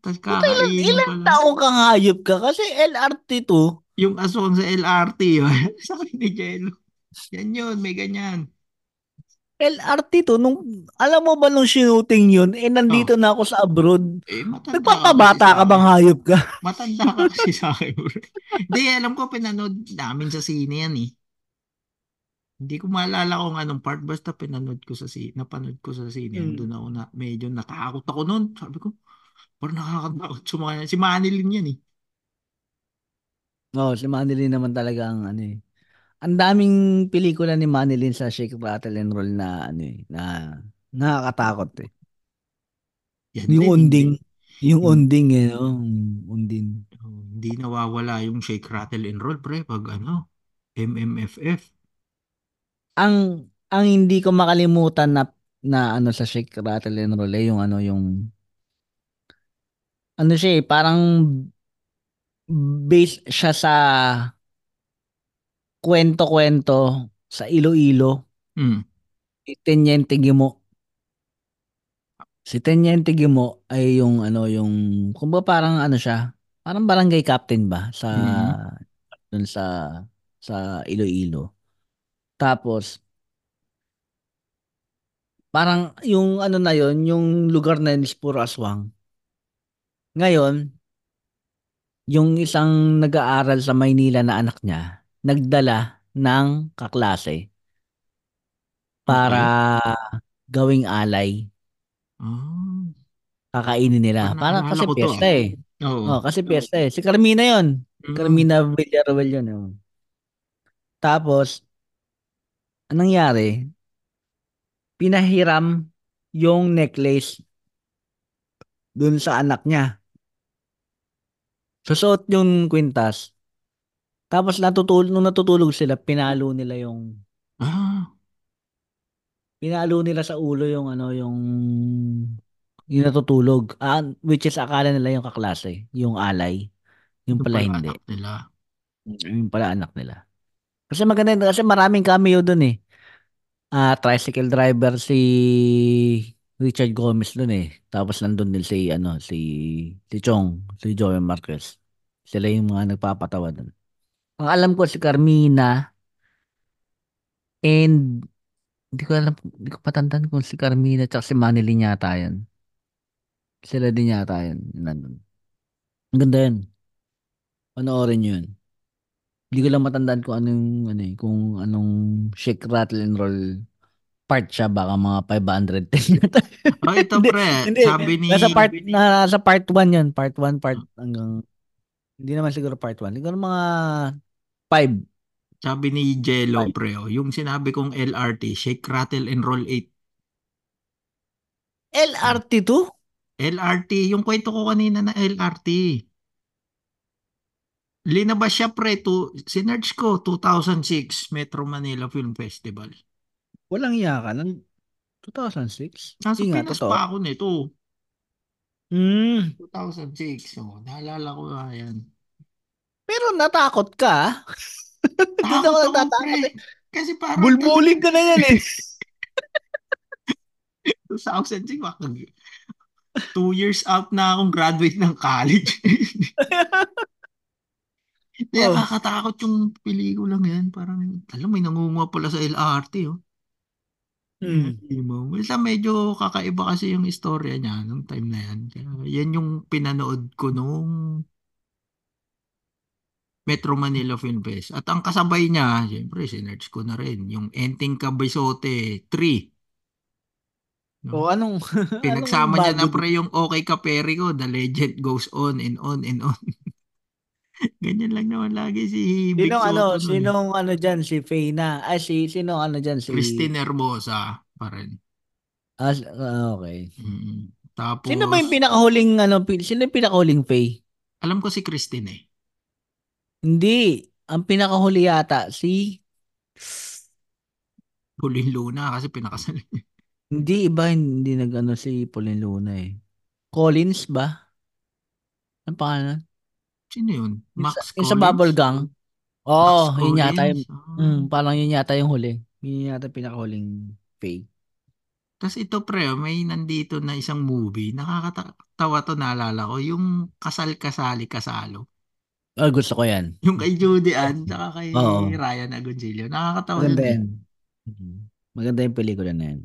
Tapos Puta, ilan, kakainin ilan pa lang. taong kang hayop ka? Kasi LRT2, Yung asong sa LRT. Yun. [laughs] Sabi ni Jello. Yan yun, may ganyan. LRT2, nung, alam mo ba nung shooting yun, eh nandito na ako sa abroad. Eh, ka Nagpapabata ka bang hayop ka? [laughs] Matanda ka kasi sa akin. bro. Hindi, alam ko, pinanood namin sa sine yan eh. Hindi ko maalala kung anong part, basta pinanood ko sa sine, napanood ko sa sine, Hmm. doon ako na, medyo natakot ako noon. Sabi ko, parang nakakatakot sumakay. Si Manilin yan eh. Oo, si Manilin naman talaga ang ano eh. Ang daming pelikula ni Manilin sa Shake, Rattle and Roll na ano eh, na nakakatakot eh. Yan Yung din, unding, hindi. yung Hin- unding eh, no? Unding. oh, Hindi nawawala yung shake, rattle, and roll, pre, pag ano, MMFF. Ang ang hindi ko makalimutan na na ano sa Shake Rattle and Roll eh, yung ano yung ano siya eh, parang based siya sa kwento-kwento sa Iloilo. Mm. Si Teniente Gimo. Si Teniente Gimo ay yung ano yung kumbaga parang ano siya, parang barangay captain ba sa Mhm. dun sa sa Iloilo. Tapos parang yung ano na yon, yung lugar na yun is puro aswang. Ngayon, yung isang nag-aaral sa Maynila na anak niya, nagdala ng kaklase para gawing alay. Ah, Kakainin nila. Parang Parang kasi ko to, piyesta ah. eh. oo. Oh, kasi piyesta eh. Si Carmina yon. Mm. Carmina Villaruel yun. Oh. Tapos, anong nangyari? Pinahiram yung necklace dun sa anak niya. Susuot yung kwintas. Tapos natutulog, nung natutulog sila, pinalo nila yung Ah, pinalo nila sa ulo yung ano yung yung natutulog. Ah, which is akala nila yung kaklase, yung alay. Yung ito pala pala hindi. anak nila. Yung pala anak nila. Kasi maganda kasi maraming cameo doon eh. Ah, tricycle driver si Richard Gomez doon eh. Tapos nandun din si ano si si Chong, si Joey Marquez. Sila yung mga nagpapatawa doon. Ang alam ko si Carmina and hindi ko alam, hindi ko patandaan kung si Carmina at si Manilyn yata yun. Sila din yata yun. yun Nandun. Ang ganda yun. Panoorin yun. Hindi ko lang matandaan kung anong, ano eh, kung anong shake, rattle, and roll part siya. Baka mga 510 yata. Oh, ito pre, Hindi, sabi ni nasa part, nasa part 1 yun. Part 1, part hanggang, hindi naman siguro part 1. Siguro mga 5. sabi ni Jello Five. pre, oh, yung sinabi kong LRT, shake, rattle, and roll 8. LRT2? LRT, yung kwento ko kanina na LRT. Linabas siya pre, to, sinerge ko, 2006 Metro Manila Film Festival. Walang iya ka. Ng 2006? Nasa Hindi nga, Pinas totoo. pa ako nito. Hmm. 2006. Oh, naalala ko nga yan. Pero natakot ka. [laughs] Doon ako Takot ako, natatakot eh. Kasi parang Bulbuling ka na yan eh. [laughs] 2006, baka two years out na akong graduate ng college. [laughs] Kaya Oh. kakatakot yung pelikulang yan. Parang, alam, may nangunguha pala sa LRT, oh. Hmm. Hindi mo. Basta medyo kakaiba kasi yung istorya niya nung time na yan. Kaya yan yung pinanood ko nung Metro Manila Film Fest. At ang kasabay niya, siyempre, sinerge ko na rin, yung Enting Cabezote 3. O anong, [laughs] Pinagsama anong niya na pre yung Okay Kaperi ko, The Legend Goes On and On and On. [laughs] Ganyan lang naman lagi si Big Sinong ano, eh. sinong ano dyan, si Feyna. Ay, si, sinong ano dyan, si... Christine Hermosa pa rin. Ah, ah, okay. Mm. Tapos, Sino ba yung pinakahuling, ano, sino yung pinakahuling Fey? alam ko si Christine eh. Hindi. Ang pinakahuli yata, si... Hulin Luna kasi pinakasal. Hindi, iba, hindi nag-ano si Pauline Luna eh. Collins ba? Ano pangalan? Sino yun? Yung Max sa, yung sa Collins? Bubble Gang. Max Oo, oh, yun yata yung, Collins? mm, Ah. parang yun yata yung huli. Yun yata yung pinakahuling Fey. Tapos ito pre, may nandito na isang movie. Nakakatawa to naalala ko. Yung Kasal-Kasali Kasalo. Oh, gusto ko yan. Yung kay Judy Ann, saka kay Oo. Ryan Agoncillo. Nakakatawa Maganda yun yan. Mhm. Maganda yung pelikula na yan.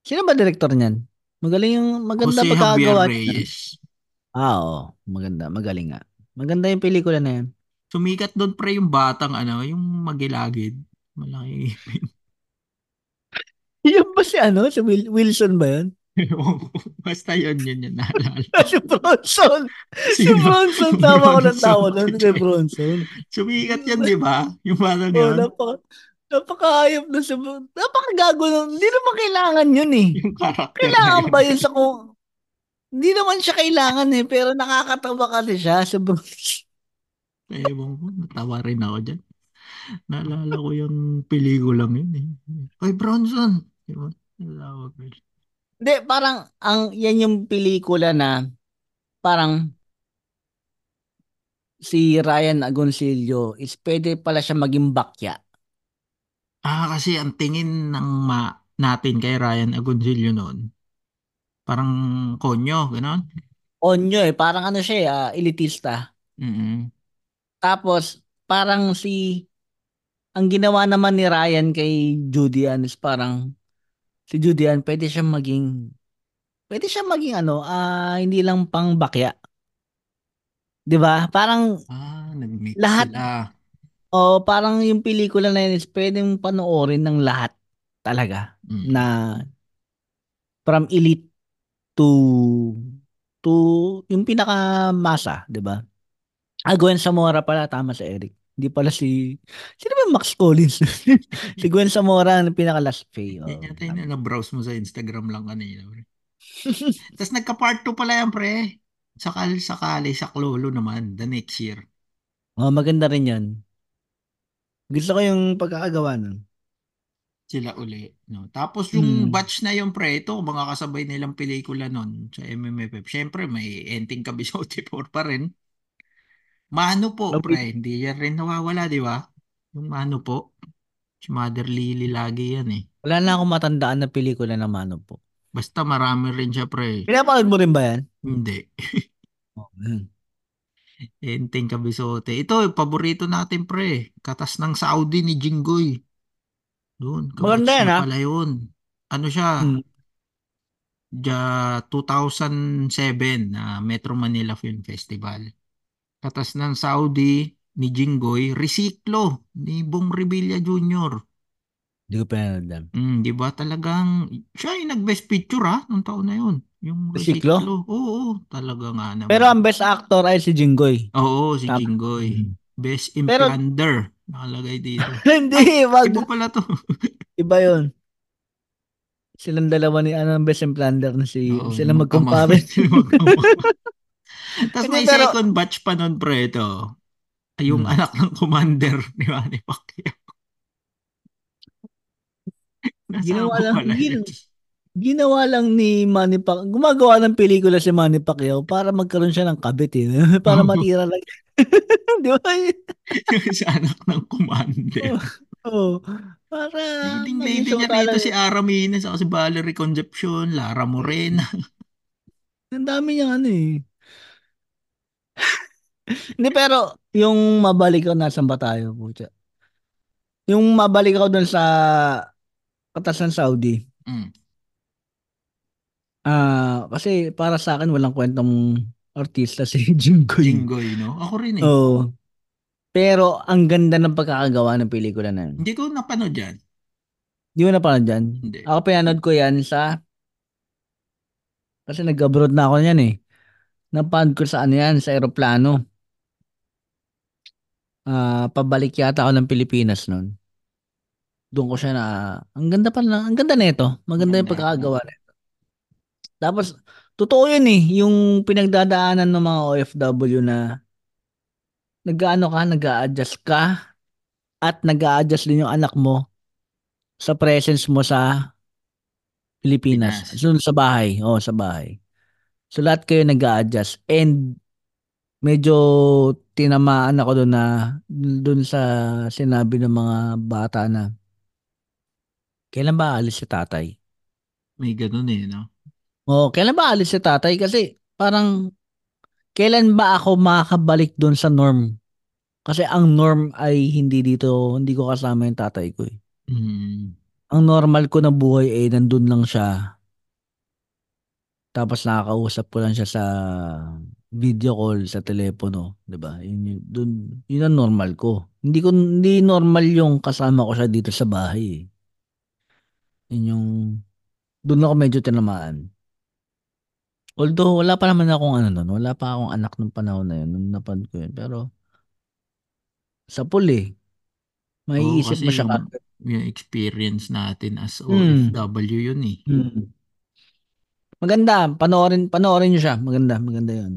Sino ba director niyan? Magaling yung maganda Jose Javier pagkagawa niya. Reyes. Ah, oo. Maganda. Magaling nga. Maganda yung pelikula na yan. Sumikat doon pre yung batang ano, yung magilagid. Malaki. [laughs] Yan ba si ano? Si Wil- Wilson ba yun? Basta yun, yun yun. Naalala. [laughs] si Bronson! Si? Bronson! Tawa ko ng tawa doon kay Bronson. Sumikat yan, di ba? Yung batang Oh, yun. napaka, napakahayop na si Bronson. Napakagago nun. Hindi naman kailangan yun eh. Yung karakter Kailangan na ba yun sa kung... Hindi naman siya kailangan eh, pero nakakatawa kasi siya si Bronson. Ewan ko, natawa rin ako dyan. Naalala ko yung pelikulang yun eh. Ay, Bronson! Diba? Natawa ko yun. Hindi, parang ang yan yung pelikula na parang si Ryan Agoncillo is pwede pala siya maging bakya. Ah, kasi ang tingin ng ma natin kay Ryan Agoncillo noon, parang konyo, gano'n? Onyo eh, parang ano siya, eh, ah, elitista. Mm Tapos parang si ang ginawa naman ni Ryan kay Judy Ann is parang si Judy Ann pwede siya maging pwede siya maging ano, ah hindi lang pang bakya. 'Di ba? Parang Ah, nag-mix Lahat- sila. oh, parang yung pelikula na yun is pwedeng panoorin ng lahat talaga Mm. na from elite to to yung pinakamasa, 'di ba? Ah, Gwen Zamora pala, tama si Eric. Hindi pala si Sino ba Max Collins? [laughs] si Gwen Zamora ang pinaka last Faye. Oh, Yan yata yung na-browse mo sa Instagram lang kanina. [laughs] Tapos nagka-part 2 pala yan, pre. Sakal, sakali, sa Klolo naman, the next year. oh, maganda rin 'yan. Gusto ko yung pagkakagawa nun. Sila uli. No? Tapos yung Hmm. batch na yung pre, ito, mga kasabay nilang pelikula nun sa MMFF. Siyempre, may Enting Kabisote 4 pa rin. Mano po, Okay. pre. Hindi yan rin nawawala, di ba? Yung Mano po. Si Mother Lily lagi yan eh. Wala na akong matandaan na pelikula na mano po. Basta marami rin siya, pre. Pinapanood mo rin ba yan? Hindi. [laughs] Oh, yun. Enting Kabisote. Ito, yung paborito natin, pre. Katas ng Saudi ni Jinggoy. Doon. Maganda yan, pala yun. Ano siya? Hmm. Ja 2007 na Metro Manila Film Festival. Katas ng Saudi ni Jinggoy, Resiklo ni Bong Revilla Jr. Hindi ko pinanood yan. Mm, di ba talagang siya yung nag-best picture ha nung taon na yun. Yung Resiklo? Resiklo. Oo, oo, talaga nga naman. Pero ang best actor ay si Jinggoy. Oo, si Tama. Jinggoy. Mm. Best Pero- Implander. Nakalagay dito. [laughs] Hindi, wag. Iba pala to. [laughs] Iba yun. Silang dalawa ni ano ang best implanter na si Oo, sila magkumpare. [laughs] sila magkama- Tapos may pero- second batch pa nun, pre, ito. Yung Hmm. anak ng commander [laughs] ni Manny Pacquiao. Ginawa lang- gin-. Ginawa lang ni Manny Pacquiao. Gumagawa ng pelikula si Manny Pacquiao para magkaroon siya ng kabit eh. [laughs] para Oo. matira lang. [laughs] Di ba? Yung sa anak ng commander. Oo. Para Leading lady niya rito si Ara Minas, ako si Valerie Concepcion, Lara Morena. Ang dami niyang ano eh. Hindi pero yung mabalik ako nasan ba tayo putya? Yung mabalik ako dun sa katas ng Saudi. Mm. Ah, kasi para sa akin walang kwentang artista [laughs] si Jinggoy. Jinggoy, no? Ako rin eh. Oo. Pero ang ganda ng pagkakagawa ng pelikula na yun. Hindi ko napanood yan. Di mo napanood dyan? Hindi. Ako pinanood ko yan sa kasi nag-abroad na ako niyan eh. Napanood ko sa ano yan, sa aeroplano. Ah, pabalik yata ako ng Pilipinas noon. Doon ko siya na, ang ganda pala, ang ganda nito. Maganda yung pagkakagawa nito. Tapos, totoo yun eh, yung pinagdadaanan ng mga OFW na nag-ano ka, nag-a-adjust ka at nag-a-adjust din yung anak mo sa presence mo sa Pilipinas. Pinas. So, sa bahay. Oo, sa bahay. So, lahat kayo nag-a-adjust. And, medyo tinamaan ako doon na, doon sa sinabi ng mga bata na, kailan ba alis si tatay? May ganun eh, no? Oo, kailan ba alis si tatay? Kasi, parang, kailan ba ako makakabalik doon sa norm? Kasi ang norm ay hindi dito, hindi ko kasama yung tatay ko eh. Mm. ang normal ko na buhay ay nandun lang siya. Tapos nakakausap ko lang siya sa video call sa telepono, 'di ba? Yun yun, dun, yun ang normal ko. Hindi ko hindi normal yung kasama ko siya dito sa bahay. eh. Yun yung doon ako medyo tinamaan. Although wala pa naman akong ano noon, wala pa akong anak nung panahon na yun, nung napanood ko yun. Pero sa pool eh. Maiisip kasi mo siya yung-. Yung experience natin as Mm. OFW yun eh. Hmm. Maganda, panoorin panoorin niyo siya. Maganda, maganda 'yun.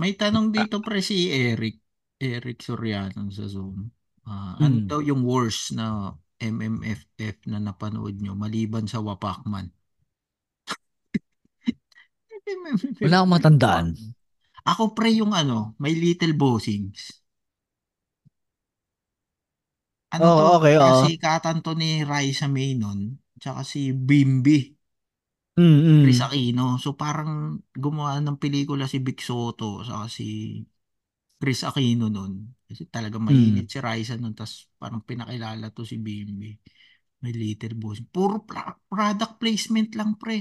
May tanong dito pre si Eric. Eric Soriano sa Zoom. Ah, ano Hmm. daw yung worst na MMFF na napanood nyo maliban sa Wapakman? [laughs] Wala akong matandaan. Ako pre yung ano, My Little Bossings. Ano Oo, to? okay. Kasi katan to ni Raisa May nun, tsaka si Bimbi, Mm, mm. Chris Aquino. So parang gumawa ng pelikula si Vic Soto, saka si Chris Aquino nun. Kasi talaga mainit Mm. si Raisa nun, tas parang pinakilala to si Bimbi. My Little Boss. Puro pra- product placement lang pre.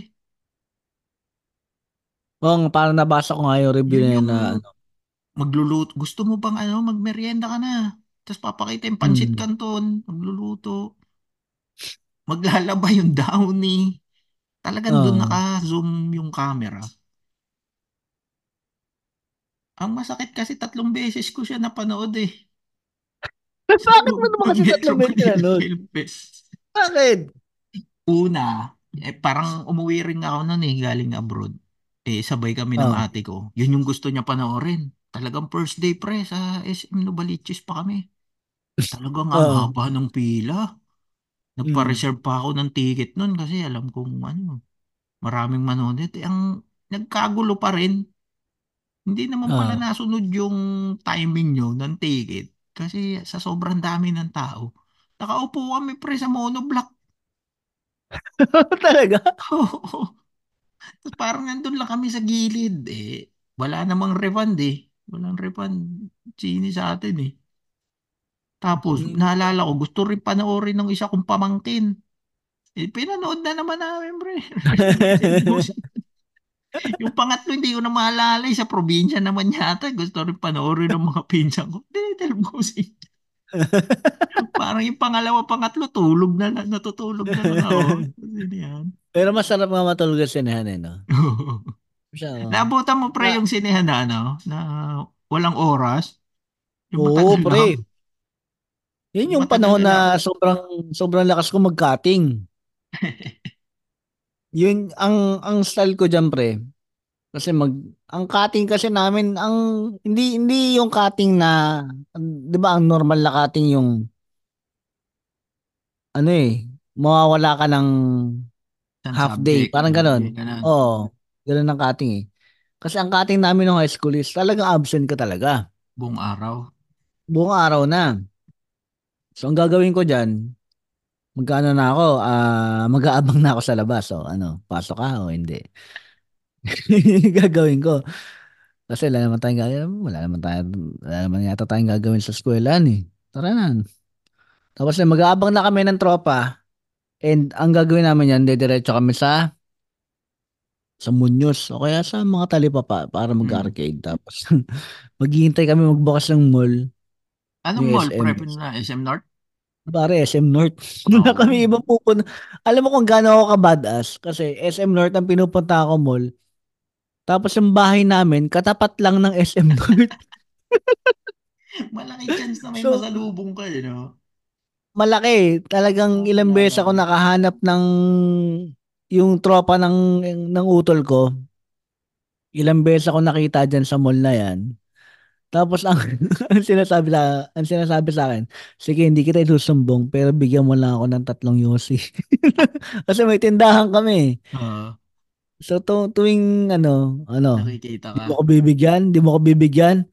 Oo, nga, parang nabasa ko nga yung review Yun na yun yung na ano. magluluto. Gusto mo bang ano, magmerienda ka na. Tapos papakita yung pancit Mm. canton, magluluto. Maglalaba yung downy. Talagang doon Oo. naka-zoom yung camera. Ang masakit kasi tatlong beses ko siya napanood eh. Sa [laughs] Bakit mo naman kasi Metro tatlong beses Manila [laughs] pinanood? Film Fest. Bakit? Una, eh, parang umuwi rin ako noon eh, galing abroad. Eh, sabay kami ng Oh. ate ko. Yun yung gusto niya panoorin. Talagang first day pre sa SM Novaliches pa kami. Talagang ang Oo. haba ng pila. Mm. Nagpa-reserve pa ako ng ticket noon kasi alam kong ano, maraming manonood. Eh, ang nagkagulo pa rin. Hindi naman pala Oo. nasunod yung timing nyo ng ticket. Kasi sa sobrang dami ng tao. Nakaupo kami pre sa monoblock. [laughs] Talaga? Oo. Tapos parang nandun lang kami sa gilid. Eh, wala namang refund eh. Walang refund. Sini sa atin eh. Tapos, Mm. naalala ko, gusto rin panoorin ng isa kong pamangkin. Eh, pinanood na naman namin, pre. [laughs] yung pangatlo, hindi ko na maalala. eh, Sa probinsya naman yata. Gusto rin panoorin ng mga pinsan ko. Little Bossing. [laughs] Parang yung pangalawa, pangatlo, tulog na lang. Natutulog na lang ako. [laughs] Yan. Pero masarap nga matulog sa sinehan eh, no? Siya, oh. Naabutan mo, pre, yung sinehan na, ano, na walang oras. Yung Oo, matagal pre. Yun yung Matagal panahon na na sobrang sobrang lakas ko mag-cutting. [laughs] Yun ang ang style ko diyan, pre. Kasi mag ang cutting kasi namin ang hindi hindi yung cutting na 'di ba ang normal na cutting yung ano eh mawawala ka ng half day, parang ganon. Oo, ganun ang cutting eh. Kasi ang cutting namin ng high school is talagang absent ka talaga. Buong araw. Buong araw na. So ang gagawin ko diyan, magkano na ako, ah mag-aabang na ako sa labas. So ano, pasok ka o hindi. [laughs] gagawin ko. Kasi wala naman tayong gagawin. Wala naman tayo, wala naman yata tayong gagawin sa eskwelahan eh. Tara na. Tapos na mag-aabang na kami ng tropa. And ang gagawin namin yan, dediretso kami sa sa Muñoz o kaya sa mga talipapa para Hmm. mag-arcade. Tapos [laughs] maghihintay kami magbukas ng mall. Anong mall? SM. Prep na SM North? Pare, SM North. [laughs] Wala Oo. kami ibang pupunta. Alam mo kung gaano ako ka-badass? Kasi SM North ang pinupunta ako mall. Tapos yung bahay namin, katapat lang ng SM North. [laughs] Malaki chance na may So- masalubong ka, eh, no? Malaki. Talagang ilang beses ako nakahanap ng yung tropa ng ng utol ko. Ilang beses ako nakita diyan sa mall na yan. Tapos ang, [laughs] ang sinasabi sa ang sinasabi sa akin, sige hindi kita isusumbong pero bigyan mo lang ako ng tatlong yosi. [laughs] Kasi may tindahan kami. Oo. So tu- tuwing ano, ano, nakikita di ka. mo ko bibigyan, di mo ko bibigyan,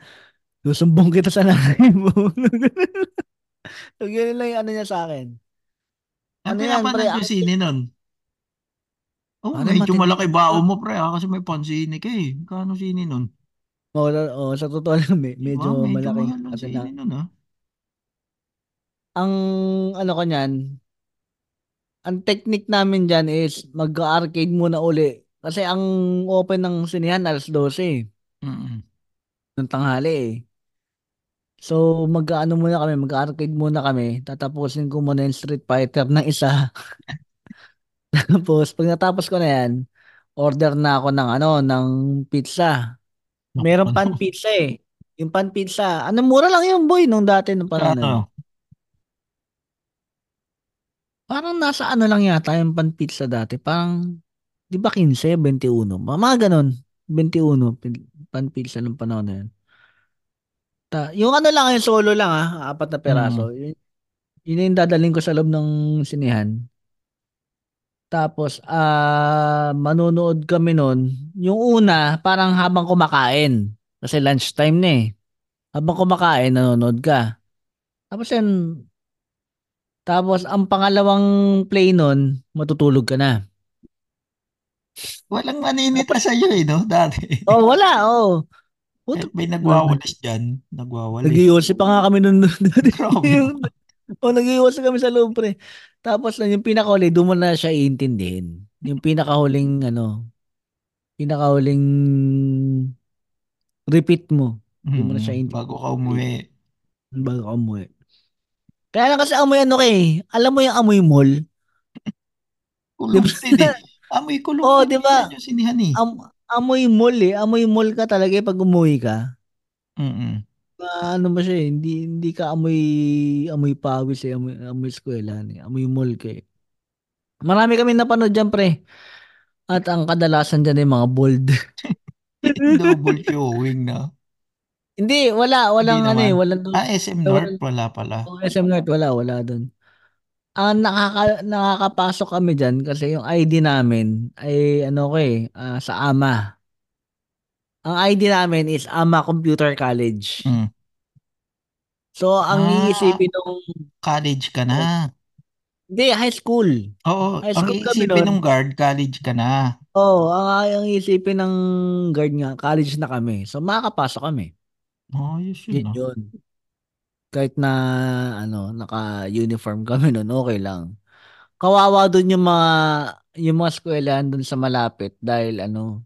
susumbong kita sa nanay mo. [laughs] so, yun lang yung ano niya sa akin. Ano yan, pre? Ang, sine nun? Oh, Pare, medyo matindi malaki bao mo, pre, ah, kasi may pansine ka, eh. Kano sine nun? Oh, oh, sa totoo lang, me- Di ba? medyo Medyo malaking mahal ang ano na. nun. Ang ano ko niyan, ang technique namin diyan is mag-arcade muna uli. Kasi ang open ng sinehan alas 12 Mm-mm. ng tanghali eh. So mag-ano muna kami, mag-arcade muna kami. Tatapusin ko muna yung Street Fighter ng isa. [laughs] Tapos pag natapos ko na yan, order na ako ng ano, ng pizza. Meron ano? pan pizza eh. Yung pan pizza, ano mura lang yung boy nung dati nung yun. Kano? Parang nasa ano lang yata yung pan pizza dati. Parang, di ba 15, 21? Mga ganun. 21, pin- pan pizza ng panahon na yun. Ta yung ano lang, yung solo lang ah, apat na peraso. Mm. Yun, yun yung dadalhin ko sa loob ng sinihan. Tapos, ah, manonood kami nun. Yung una, parang habang kumakain. Kasi lunchtime na eh. Habang kumakain, nanonood ka. Tapos yan, tapos ang pangalawang play nun, matutulog ka na. Walang maninita sa'yo eh, no? Dati. [laughs] Oh, wala, oh. Puto, Kahit may nagwawalis dyan, nagwawalis. Nag-iossi pa nga kami nun. Grabe. [laughs] yung, oh, nag-iossi kami sa loob, pre. Tapos yung pinakahuli, doon mo na siya iintindihin. Yung pinakahuling, ano, pinakahuling repeat mo. Doon mo na siya iintindihin. bago ka umuwi. Bago ka umuwi. Kaya lang kasi amoy ano kay, alam mo yung amoy mall? Kulong Diba? eh. Amoy kulong Oo, diba? minsan yung sinihan eh. Am, amoy mall eh. Amoy mall ka talaga eh pag umuwi ka. Mm-mm. Ano ba siya eh, hindi, hindi ka amoy, amoy pawis eh, amoy, amoy eskwelahan eh. Amoy mall ka eh. Marami kami napanood dyan pre. At ang kadalasan dyan ay mga bold. [laughs] Double showing na. hindi, wala, walang Hindi ano eh, walang Ah, SM North wala pala. Oh, SM North, wala, wala doon. Ang nakaka, nakakapasok kami dyan kasi yung ID namin ay ano ko eh, ah, sa AMA. Ang ID namin is AMA Computer College. Mm. So, ang Ah. iisipin nung, College ka na. hindi, high school. Oo, High ang school kami iisipin nun. ng guard, college ka na. Oo, ang, ang iisipin ng guard nga, college na kami. So, makakapasok kami. Oh, yun Yun yun. ah. yun. Kahit na, ano, naka-uniform kami nun, okay lang. Kawawa dun yung mga, yung mga eskwelahan dun sa malapit dahil ano,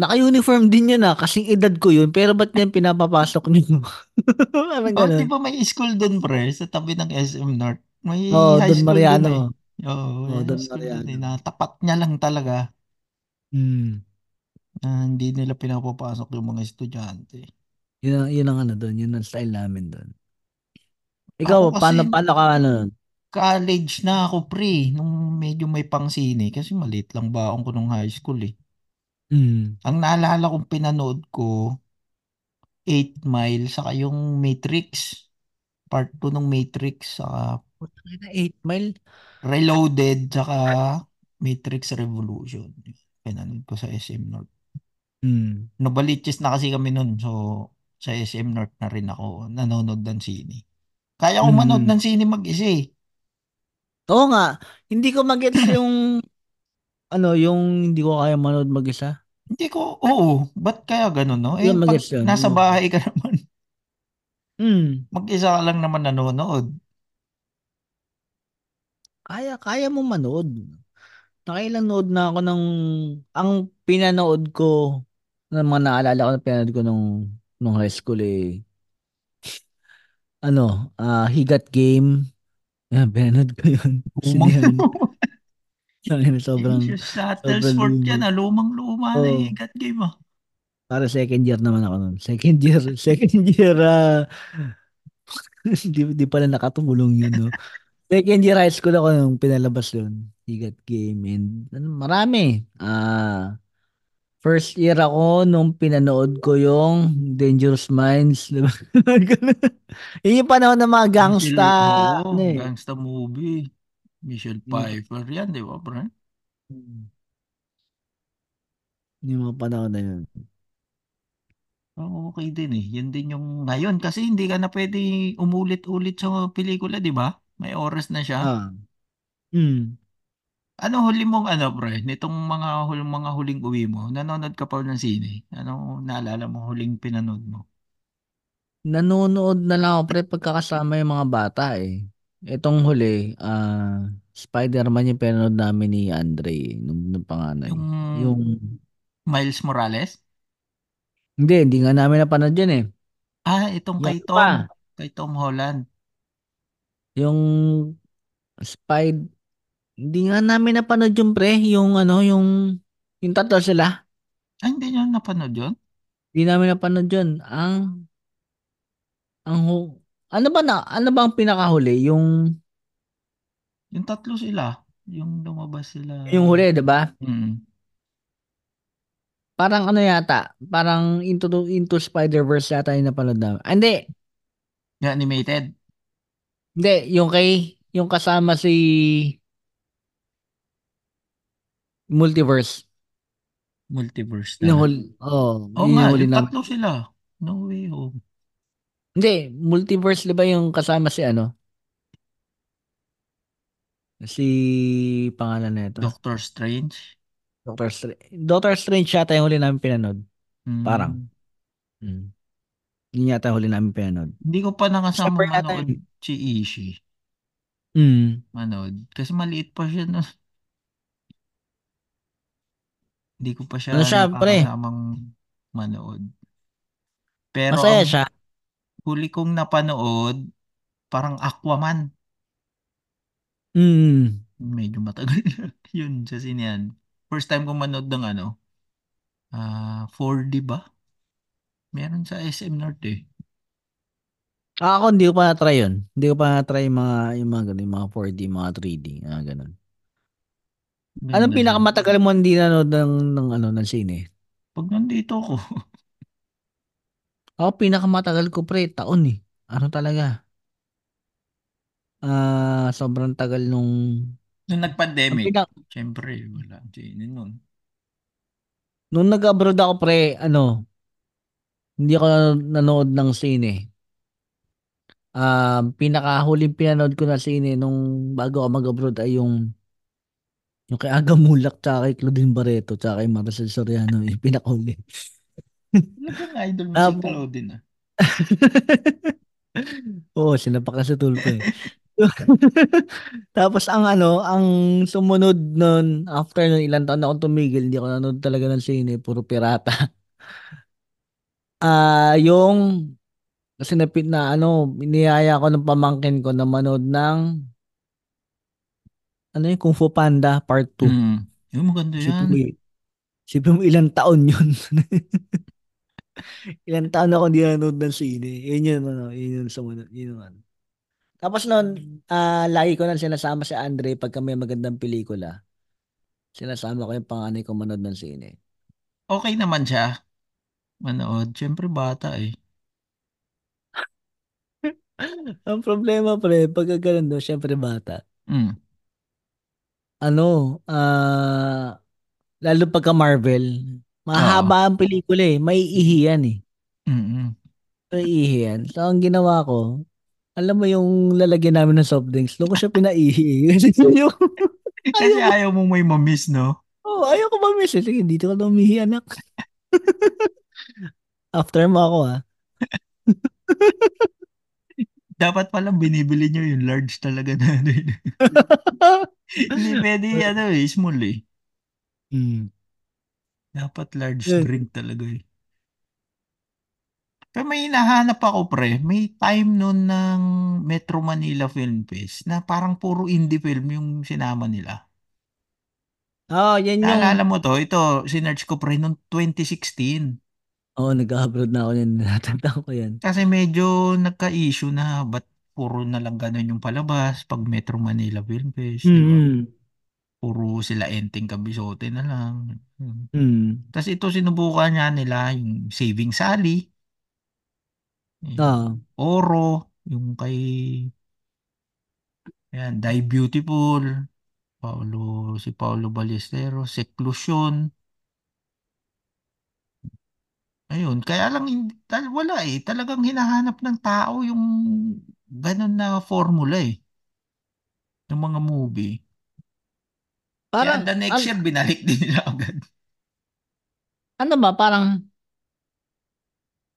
naka-uniform din yun ah, kasing edad ko yun, pero ba't yan pinapapasok niyo? [laughs] Parang Oh, di ba may school doon, pre, sa tabi ng SM North? May Oo, high Don school Mariano. eh. Oo, may Oo, Don high school doon eh. Mariano. Na tapat niya lang talaga. Hmm. Na hindi nila pinapapasok yung mga estudyante. Yun, yun ang ano doon, yun ang style namin doon. Ako Ikaw, kasi paano, paano ka ano? college na ako, pre, nung medyo may pangsine. Kasi maliit lang baon ko nung high school eh. Hmm. Ang naalala kong pinanood ko, 8 Mile, saka yung Matrix. Part 2 ng Matrix, saka Putang ina, 8 mile. Reloaded, saka Matrix Revolution. Pinanood ko sa SM North. Hmm. Nobaliches na kasi kami nun. So, sa SM North na rin ako nanonood ng sine. Kaya ko manood Hmm. ng sine mag-isa eh. Oo nga, hindi ko magets [coughs] yung, ano, yung hindi ko kaya manood mag-isa. Hindi ko, oo, ba't kaya ganun, no? Eh, pag yun. nasa ko- bahay ka [laughs] naman, Hmm. mag-isa ka lang naman nanonood. Kaya, kaya mo manood. Nakailang nood na ako ng, ang pinanood ko, ng mga naalala ko na pinanood ko nung, nung high school eh, ano, ah Higat Game. Yan, pinanood ko yun. [laughs] Sinihan. Sobrang, shuttle sobrang sport yan, ah. Lumang-luma na Oo. yung higat game, ah. Para second year naman ako nun. Second year, [laughs] second year, ah, di, di pala nakatulong yun, no? Second year high school ako nung pinalabas yun. Higat game and ano, marami. Ah, first year ako nung pinanood ko yung Dangerous Minds. Diba? [laughs] Yung panahon ng mga gangsta. Michelle, Ano eh. gangsta movie. Michelle Pfeiffer yan, di ba, bro? yung mga panahon na yun. Oo, Okay din eh. Yan din yung ngayon kasi hindi ka na pwede umulit-ulit sa pelikula, di ba? May oras na siya. Ah. Hmm. Ano huli mong ano, pre? Nitong mga huling mga huling uwi mo, nanonood ka pa ng sine? Ano naalala mo huling pinanood mo? Nanonood na lang ako pre pagkakasama yung mga bata eh. Itong huli, ah Spider-Man yung pinanood namin ni Andre nung, nung panganay. Yung Yung Miles Morales? hindi, hindi nga namin napanood yun eh. Ah, itong Yung kay ano pa, Tom. Kay Tom Holland. yung Spide, hindi nga namin napanood yung pre, yung ano, yung yung tatlo sila. Ah, hindi nyo napanood yun? Hindi namin napanood yun. Ang ang hu- ano ba na, ano ba ang pinakahuli? Yung Yung tatlo sila. Yung lumabas sila. yung huli, 'di ba? Mm. Parang ano yata, parang Into Into Spider-Verse yata yung napanood namin. Ah, hindi, Yung animated. hindi, yung kay, yung kasama si Multiverse. Multiverse na. Inahuli, oh, Oo yun nga, yung huli yung na. tatlo sila. No way home. Hindi, Multiverse 'di ba yung kasama si ano? Si pangalan nito. Doctor Strange. Doctor Strange. Doctor Strange yata yung huli namin pinanood. Mm. Parang. Mm. Yun yata huli namin pinanood. Hindi ko pa nakasama yata manood si Ishi. Mm. Manood. Kasi maliit pa siya no. Hindi ko pa siya Ano siya, pre? manood. Pero Masaya ang siya. Huli kong napanood, parang Aquaman. Mm. Medyo matagal na [laughs] yun sa sinehan. First time ko manood ng ano, ah 4D ba? Meron sa SM North eh. Ah, Ako hindi ko pa na-try yun. Hindi ko pa na-try yung mga, yung mga ganun, yung mga 4D, mga 3D, mga ganun. Ganda Anong siya. pinakamatagal mo hindi nanood ng, ng, ano, ng sine? Pag nandito ako, [laughs] Ako pinakamatagal ko pre, taon eh. Ano talaga? Ah, sobrang tagal nung nung ang nag-pandemic, pinak syempre, wala sine nun. nung nag-abroad ako pre, ano, hindi ako nanood ng sine. Um, pinakahuling pinanood ko na sine nung bago ako mag-abroad ay yung yung kay Aga Mulak tsaka kay Claudine Barreto tsaka kay Maricel Soriano yung pinakahuli. Talagang idol mo si Tapos, Claudine ah. [laughs] oo, sinapak na sa tulpo eh. [laughs] Tapos ang ano, ang sumunod nun, after nun, ilang taon na akong tumigil, hindi ako nanood talaga ng sine, puro pirata. [laughs] Ah, yung kasi napit na ano, iniyaya ko ng pamangkin ko na manood ng ano yung Kung Fu Panda Part 2. Mm. Yung maganda mo, yan. y- isipin mo ilang taon yun. Ilang taon na ako hindi nanood ng sine. Yun yun, ano, yun yun sumunod. Yun yun, ano. Tapos noon, ah lagi ko na sinasama si Andre pag may magandang pelikula. Sinasama ko yung panganay ko manood ng sine. Okay naman siya. Manood. Syempre bata eh. [laughs] Ang problema pre, pag ganun no, syempre bata. Mm. Ano, ah lalo pagka Marvel, Oo. mahaba ang pelikula eh. May ihiyan eh. Mm-mm. May ihiyan. So ang ginawa ko, alam mo yung lalagyan namin ng soft drinks, doon ko siya pinaihi. [laughs] [laughs] Kasi yung, Kasi ayaw, ayaw mong may mamiss, no? oh, ayaw ko ba miss eh. Sige, dito ka na umihi anak. [laughs] After mo ako ah. Dapat pala binibili nyo yung large talaga na ano. Hindi pwede ano eh, small eh. Hmm. Dapat large Yun. drink talaga eh. Pero may hinahanap ako pre, may time noon ng Metro Manila Film Fest na parang puro indie film yung sinama nila. Oh, yan yung, Naalala mo to? Ito, sinerch ko pre noong 2016. oh, nag-abroad na ako yan. [laughs] Natatanda ko yan. Kasi medyo nagka-issue na ba't puro na lang ganun yung palabas pag Metro Manila Film Fest, di ba? Hmm. Puro sila Enteng Kabisote na lang. Hmm. Tapos ito sinubukan niya nila yung Saving Sally, yung Ah. Oro, yung kay Ayan, Die Beautiful, Paulo, si Paulo Ballesteros, Seclusion. Ayun, kaya lang hindi, tal, wala eh. Talagang hinahanap ng tao yung ganun na formula eh. Ng mga movie. Kaya Parang, the next an- year, binalik din nila agad. ano ba, parang,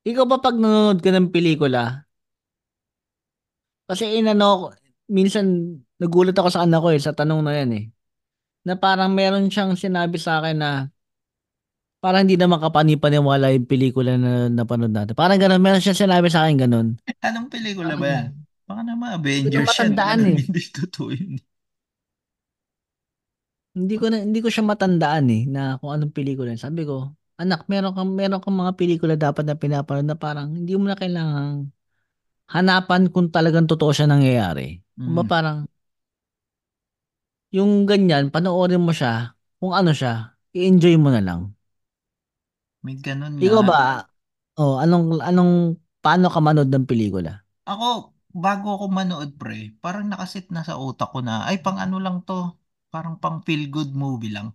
ikaw ba pag nanonood ka ng pelikula, kasi inano, minsan, nagulat ako sa anak ko eh, sa tanong na yan eh, na parang meron siyang sinabi sa akin na, parang hindi naman kapanipaniwala yung pelikula na napanood natin. Parang ganun, meron siyang sinabi sa akin ganun. Anong pelikula ba Parang, yan? Baka naman hindi Avengers yan. matandaan Ganun, eh. hindi totoo yun. Hindi ko na, hindi ko siya matandaan eh, na kung anong pelikula. yun. Sabi ko, anak, meron kang, meron kang mga pelikula dapat na pinapanood na parang hindi mo na kailangang hanapan kung talagang totoo siya nangyayari. Kumba Mm. parang, yung ganyan, panoorin mo siya, kung ano siya, i-enjoy mo na lang. May ganun Ikaw nga. ba, oh, anong, anong, paano ka manood ng pelikula? Ako, bago ako manood, pre, parang nakasit na sa utak ko na, ay, pang ano lang to. Parang pang feel-good movie lang.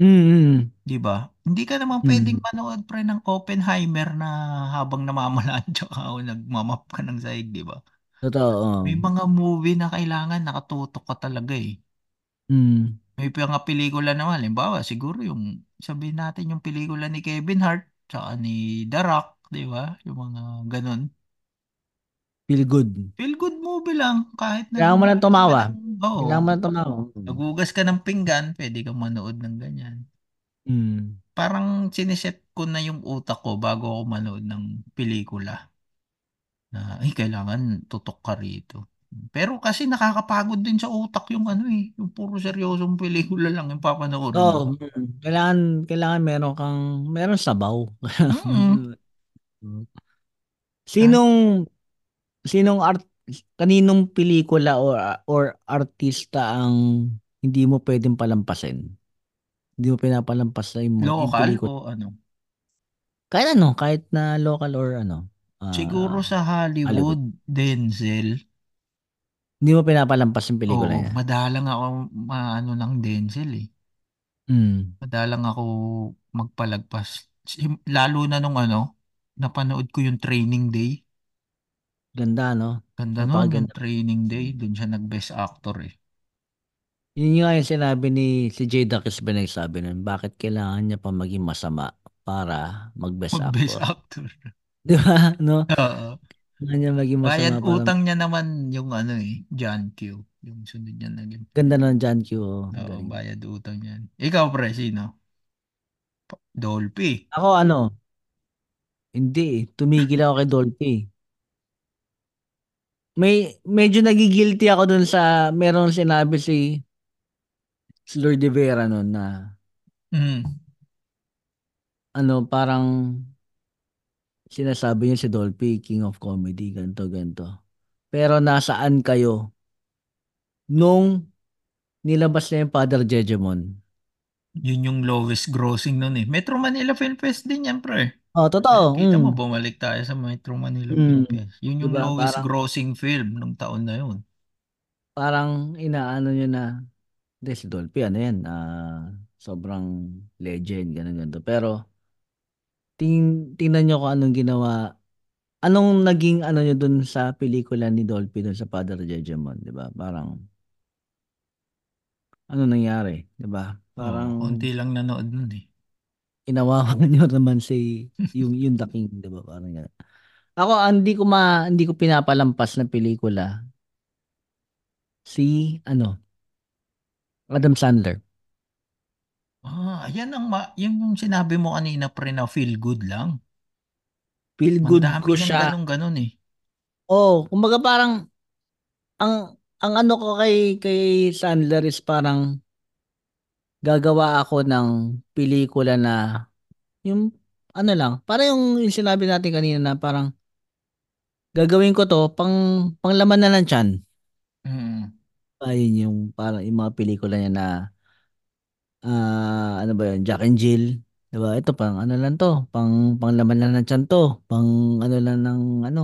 Mm, Di ba? Hindi ka naman pwedeng mm. manood, pre, ng Oppenheimer na habang namamalaan [laughs] tsaka o nagmamap ka ng sahig, di ba? Totoo. May mga movie na kailangan nakatutok ka talaga eh. Mm, May mga pelikula naman, halimbawa, siguro yung, sabihin natin yung pelikula ni Kevin Hart, tsaka ni The Rock, di ba? Yung mga ganun. Feel good. Feel good movie lang, kahit na Kailangan mo ka tumawa. oo, Kailangan mo lang tumawa. Nagugas ka ng pinggan, pwede kang manood ng ganyan. Mm. Parang siniset ko na yung utak ko bago ako manood ng pelikula na, ay, kailangan tutok ka rito. Pero kasi nakakapagod din sa utak yung ano eh, yung puro seryosong pelikula lang yung papanoorin mo. Oo, mm. kailangan, kailangan meron kang, meron sabaw. Mm. [laughs] Sinong, sinong art, kaninong pelikula or, or artista ang hindi mo pwedeng palampasin? Hindi mo pinapalampasin mo yung Local pelikula. o ano? Kahit ano, kahit na local or ano. ah, Siguro sa Hollywood. Hollywood, Denzel. Hindi mo pinapalampas yung pelikula Oo, niya. madalang ako maano ng Denzel eh. Mm. Madalang ako magpalagpas. Lalo na nung ano, napanood ko yung Training Day. Ganda, no? Ganda nun, Napakaganda. Training Day. Doon siya nag-best actor eh. Yun nga yung sinabi ni si Jay Dakis ba nagsabi nun, bakit kailangan niya pa maging masama para mag-best Mag-best actor? actor. [laughs] Di ba? No? [laughs] Oo. Kailangan niya maging Bayad masama para utang niya naman yung ano eh, John Q. Yung sunod niya naging. ganda ng John Q. oh. Oo, Galing. bayad utang niyan. Ikaw pre, sino? Pa- Dolphy. Ako ano, hindi eh. Tumigil ako kay Dolphy. May, medyo nagigilty ako dun sa, merong sinabi si, si Lord de Vera nun na, Mm. ano, parang, sinasabi niya si Dolphy, King of Comedy, ganto ganto. Pero nasaan kayo nung nilabas na yung Father Jejemon? Yun yung lowest grossing nun eh. Metro Manila Film Fest din yan pre. Oh, totoo. Kita mo, Mm. bumalik tayo sa Metro Manila Mm. Fest. Yun yung Diba? lowest Parang, grossing film nung taon na yun. parang inaano nyo na, hindi, si Dolphy, ano yan, ah, sobrang legend, ganun ganito. Pero, ting, tingnan nyo kung anong ginawa, anong naging ano nyo dun sa pelikula ni Dolphy dun sa Father Jejemon, di ba? Parang, ano nangyari, di ba? Oo, Parang, konti lang nanood nun eh. Inawakan [laughs] nyo naman si, yung, yung The King, di ba? Parang gano'n. Ako, ah, hindi ko ma, hindi ko pinapalampas na pelikula, si, ano, Adam Sandler. Ah, yan ang ma- yung, yung sinabi mo kanina pre na feel good lang. Feel Ang good dami ko ng siya. ganun-ganun eh. Oh, kumbaga parang ang ang ano ko kay kay Sandler is parang gagawa ako ng pelikula na yung ano lang, parang yung, yung sinabi natin kanina na parang gagawin ko to pang panglaman na ng tiyan. Mm. Ayun yung parang yung mga pelikula niya na ah ano ba yun, Jack and Jill. 'Di ba? Ito pang ano lang to, pang panglaman lang ng tiyan to, pang ano lang ng ano,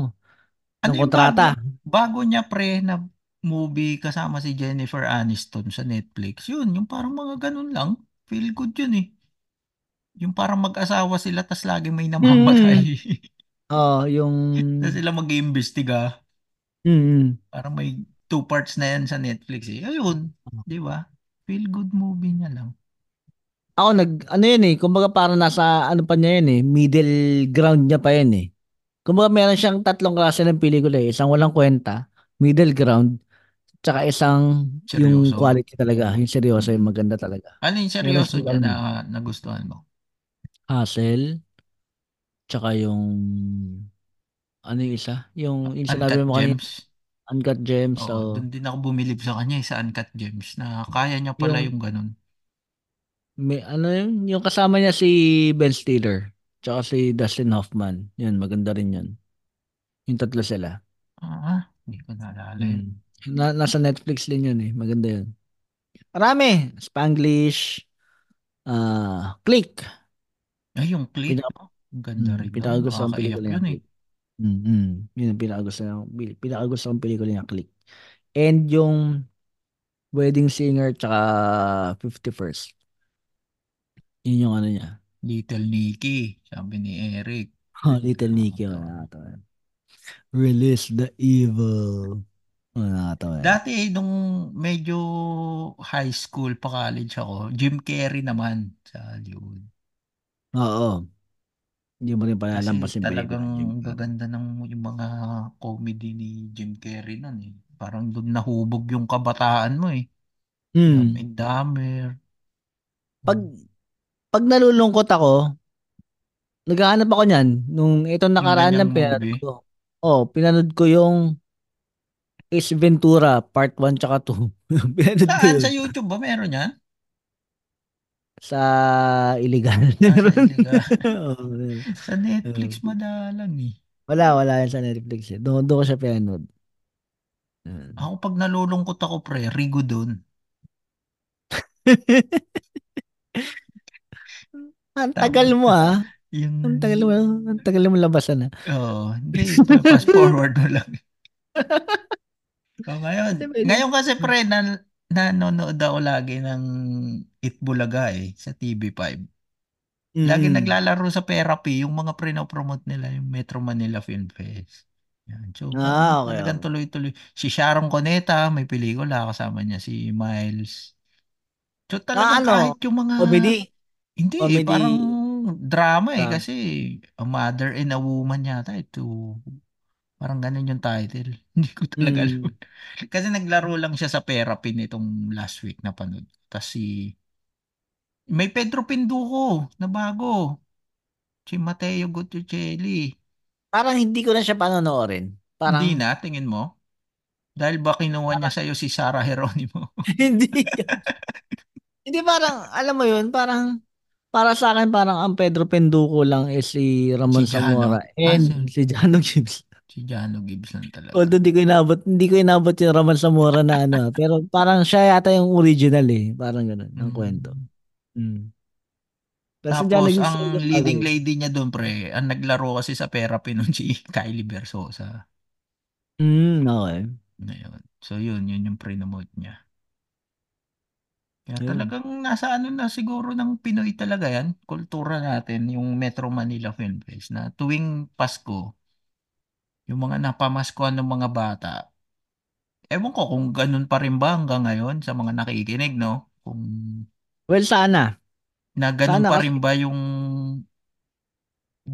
Ano ng yung bago, kontrata. bago niya pre na movie kasama si Jennifer Aniston sa Netflix? Yun, yung parang mga ganun lang. Feel good yun eh. Yung parang mag-asawa sila tas lagi may namamatay. Mm. Oh, yung [laughs] tas sila mag-iimbestiga. mm. Parang may two parts na yan sa Netflix eh. Ayun, di ba? Feel good movie niya lang. Ako nag ano yun eh, kumbaga parang nasa ano pa niya yun eh, middle ground niya pa yun eh. Kumbaga meron siyang tatlong klase ng pelikula eh, isang walang kwenta, middle ground, tsaka isang yung Seryoso. quality talaga, yung seryoso, yung maganda talaga. Ano yung seryoso ano, na nagustuhan mo? Hustle, tsaka yung ano yung isa, yung, yung sinabi Uncut mo kanina, Gems. Uncut Gems, Oo, so doon din ako bumilib sa kanya eh, sa Uncut Gems na kaya niya pala yung yung ganun. may ano yun, yung kasama niya si Ben Stiller, tsaka si Dustin Hoffman, yun, maganda rin yun. Yung tatlo sila. Ah, hindi ko naalala yun. Mm. Na, nasa Netflix din yun eh. Maganda yun. Marami. Spanglish. ah Click. Ay, yung click. Pinaka Ang ganda hmm, rin nun. pinakagusto Nakakaiyak pelikula yun eh. Click. Mm, mm. Yun ang pinakagusto pi- pinakagusto kong pelikula yung Click. And yung Wedding Singer tsaka 51st. Yun yung ano niya. Little Nicky, sabi ni Eric. Oh, [laughs] Little Nicky. Oh. Release the evil. Oh, nakakatawa. yan. Dati nung medyo high school pa college ako, Jim Carrey naman sa Hollywood. Oo. Hindi mo rin Kasi palalampasin pelikula talagang ng Jim Carrey. gaganda ng yung mga comedy ni Jim Carrey nun eh. Parang doon nahubog yung kabataan mo eh. Dumb Hmm. and Dumber. Pag pag nalulungkot ako, naghahanap ako niyan nung itong Yung nakaraan lang ganyang pinanood movie. ko. Oh, pinanood ko yung Ace Ventura Part 1 tsaka 2. pinanood ko Saan? Sa YouTube ba meron yan? Sa illegal. Ah, sa [laughs] illegal. [laughs] Oo, meron. Sa Netflix Oo. madalang eh. wala, wala yan sa Netflix. Eh. Doon, doon ko siya pinanood. Ako pag nalulungkot ako pre, Rigo doon. [laughs] Ang tagal mo ah. Yung, Ang tagal mo, ang tagal mo labasan ah. oh, hindi, fast forward mo lang. So, ngayon, Kasi pwede- ngayon kasi pre, na, nanonood ako lagi ng Itbulaga eh, sa TV5. Lagi Mm. naglalaro sa Therapy, yung mga pre-promote nila, yung Metro Manila Film Fest. Yan. So, Ah, okay, talagang okay. tuloy-tuloy. Si Sharon Cuneta, may pelikula, kasama niya si Miles. So, Ah, talagang ano? kahit yung mga... Comedy? Hindi, eh, Comedy. parang drama eh, Ah. kasi A Mother and a Woman yata ito. Parang ganun yung title. [laughs] Hindi ko talaga alam. Mm. [laughs] Kasi naglaro lang siya sa Therapy nitong last week na panood. Tapos si... May Pedro Pinduco na bago. Si Mateo Guttucelli. Parang hindi ko na siya panonoorin. Parang, Hindi na, tingin mo? Dahil ba kinuha niya sa'yo si Sarah Geronimo? [laughs] hindi. hindi parang, alam mo yun, parang, para sa akin, parang ang Pedro Penduko lang is si Ramon Si Jano. Zamora Ah, and si Jano Gibbs. Si Jano Gibbs lang talaga. Although hindi ko inabot, hindi ko inabot yung Ramon Zamora na ano, [laughs] pero parang siya yata yung original eh. Parang ganun, ang Mm. kwento. Mm. Pero si Tapos, Gibbs ang leading eh. lady niya doon, pre, ang naglaro kasi sa Therapy nun si [laughs] Kylie Versosa. Mm, okay. Ngayon. So, yun, yun yung pre-nomote niya. Kaya talagang nasa ano na siguro ng Pinoy talaga yan, kultura natin, yung Metro Manila Film Fest, na tuwing Pasko, yung mga napamaskuhan ng mga bata, ewan ko kung ganun pa rin ba hanggang ngayon sa mga nakikinig, no? Kung Well, sana. na ganun Sana pa rin ba yung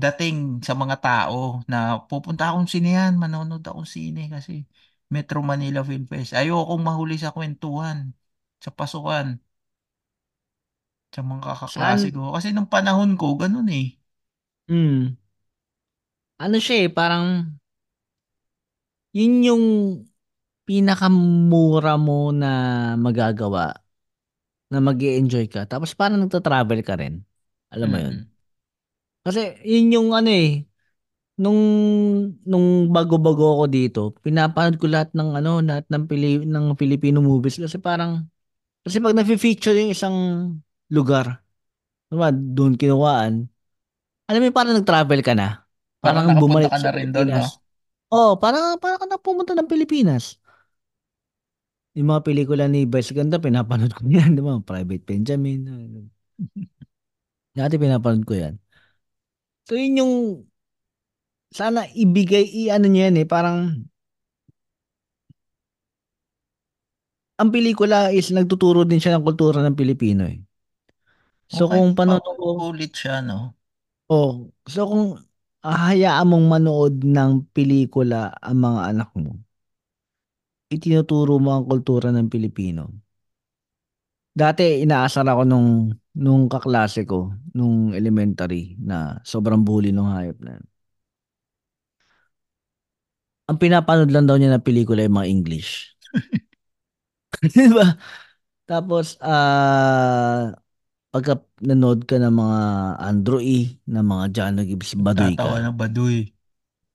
dating sa mga tao na pupunta akong sinehan, manonood akong sine kasi Metro Manila Film Fest. Ayokong mahuli sa kwentuhan, sa pasukan, sa mga kakaklase Saan- ko. Kasi nung panahon ko, ganun eh. Mm. Ano siya eh, parang yun yung pinakamura mo na magagawa na mag enjoy ka. Tapos parang nagta-travel ka rin. Alam mo yun? Mm. Kasi yun yung ano eh, nung nung bago-bago ako dito, pinapanood ko lahat ng ano, lahat ng Pili, ng Filipino movies kasi parang kasi pag na-feature yung isang lugar, diba, doon kinuhaan. Alam mo, yun, parang nag-travel ka na. Parang Parang bumalik ka sa na rin doon, no? Pilipinas. Oh, parang parang ka na pumunta ng Pilipinas. Yung mga pelikula ni Vice Ganda, pinapanood ko yan, [laughs] di ba? Private Benjamin. ano. [laughs] Dati pinapanood ko yan. So, yun yung sana ibigay, i-ano niya yan eh, parang ang pelikula is nagtuturo din siya ng kultura ng Pilipino eh. So, Okay, kung panood ko, paulit siya, no? oh, so kung hahayaan mong manood ng pelikula ang mga anak mo, itinuturo mo ang kultura ng Pilipino. Dati inaasar ako nung nung kaklase ko nung elementary na sobrang bully nung hayop na. yun. Ang pinapanood lang daw niya na pelikula yung mga English. [laughs] Di ba? Tapos ah pagka nanood ka ng mga Andrew E, ng mga Jano Gibbs, baduy Tatawa ka. ng baduy.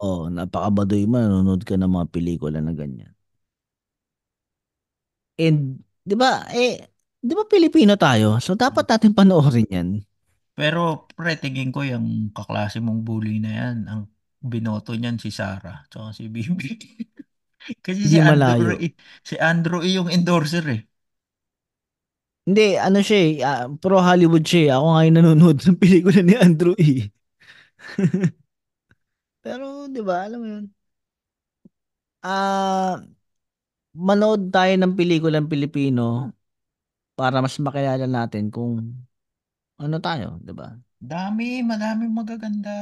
Oh, napakabaduy mo, nanonood ka ng mga pelikula na ganyan. And, di ba, eh, di ba Pilipino tayo? So, dapat natin panoorin yan. Pero pre, tingin ko yung kaklase mong bully na yan, ang binoto niyan si Sarah, tsaka si Bibi. [laughs] Kasi si Hindi Andrew, malayo. eh, si Andrew yung endorser eh. Hindi, ano siya eh, ah, pro Hollywood siya eh. Ako nga yung nanonood ng pelikula ni Andrew E. [laughs] Pero, di ba, alam mo yun. Ah, manood tayo ng pelikulang Pilipino para mas makilala natin kung ano tayo, di ba? Dami, madaming magaganda.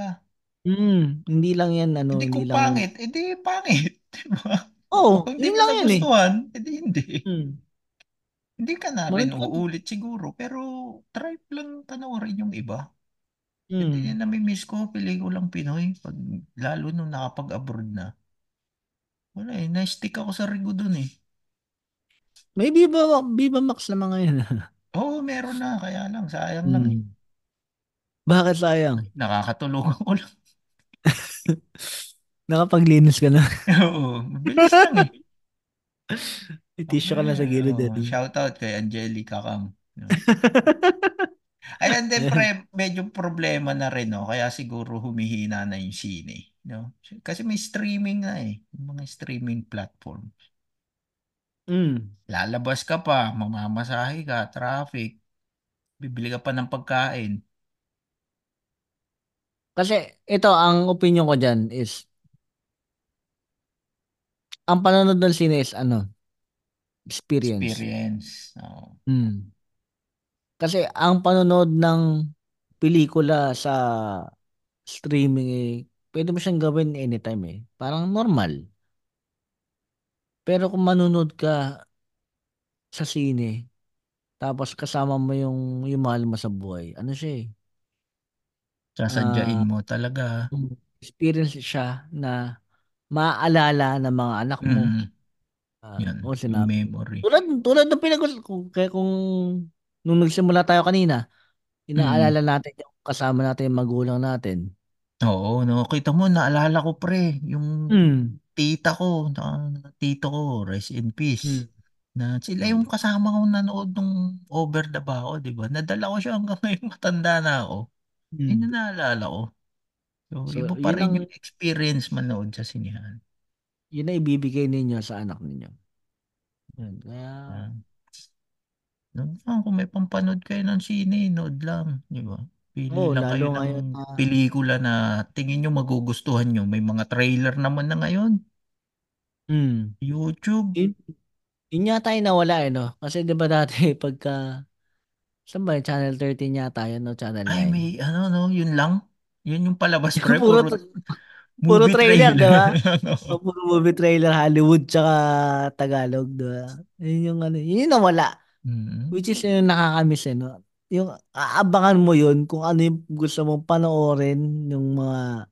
Hmm, hindi lang yan, ano, Hindi hindi kung lang... pangit, edi pangit. [laughs] Diba? Oo, Kung yun di mo lang yan eh. nagustuhan, edi hindi. Hmm. Hindi ka na rin Manood ka. uulit siguro, pero try lang panoorin yung iba. Hindi Hmm. na namimiss ko pelikulang Pinoy, pag, lalo nung nakapag-abroad na. Wala eh, na-stick ako sa Rigo dun eh. May Viva, Viva Max naman ngayon. [laughs] Oo, meron na, kaya lang, sayang lang eh. hmm. Bakit sayang? Nakakatulog ako lang. [laughs] Nakapaglinis ka na. [laughs] Oo, mabilis lang eh. Tissue ka na sa gilid. Oo, Eh. shoutout kay Angelica Cam. [laughs] Ayan din pre, medyo problema na rin no, kaya siguro humihina na yung sine, no? Kasi may streaming na eh, yung mga streaming platform. Mm. Lalabas ka pa, mamamasahe ka, traffic, bibili ka pa ng pagkain. Kasi ito, ang opinion ko dyan is, ang panonood ng sine is ano? Experience. Experience. Oo. Mm. Kasi ang panonood ng pelikula sa streaming eh, pwede mo siyang gawin anytime eh. Parang normal. Pero kung manonood ka sa sine, tapos kasama mo yung, yung mahal mo sa buhay, ano siya eh? Sasadyain Ah, mo talaga. experience siya na maaalala ng mga anak mo. Mm, Ah, yan, o yung sinabi. memory. Tulad, tulad ng pinag kung, kaya kung nung nagsimula tayo kanina, inaalala natin yung kasama natin yung magulang natin. Oo, no, kita mo, naalala ko pre, yung Mm. tita ko, na, tito ko, rest in peace. Mm. Na sila yung kasama kong nanood nung Over the Bao, di ba? Nadala ko siya hanggang [laughs] ngayon matanda na ako. Yun Mm. yung naalala ko. So, So, iba pa yun rin ang, yung experience manood sa sinihan. Yun ang ibibigay ninyo sa anak ninyo. Yun. Kaya, Uh, no, kung may pampanood kayo ng sine, nood lang, di ba? Pili oh, lang kayo lalo ng ngayon na, pelikula na tingin nyo magugustuhan nyo. May mga trailer naman na ngayon. mm. YouTube. Yun, yun yata yung nawala eh, no? Kasi di ba dati [laughs] pagka, saan ba yun? Channel 13 yata yun, no? Channel 9. Ay, may ano, no, yun lang. Yun yung palabas, pre. puro, Puro, puro movie trailer, di ba? [laughs] Oo. O, puro movie trailer, Hollywood, tsaka Tagalog, di ba? Yun yung ano, yun yung nawala. Mm. Which is yung nakakamiss eh, no? Yung aabangan mo yun kung ano yung gusto mong panoorin, yung mga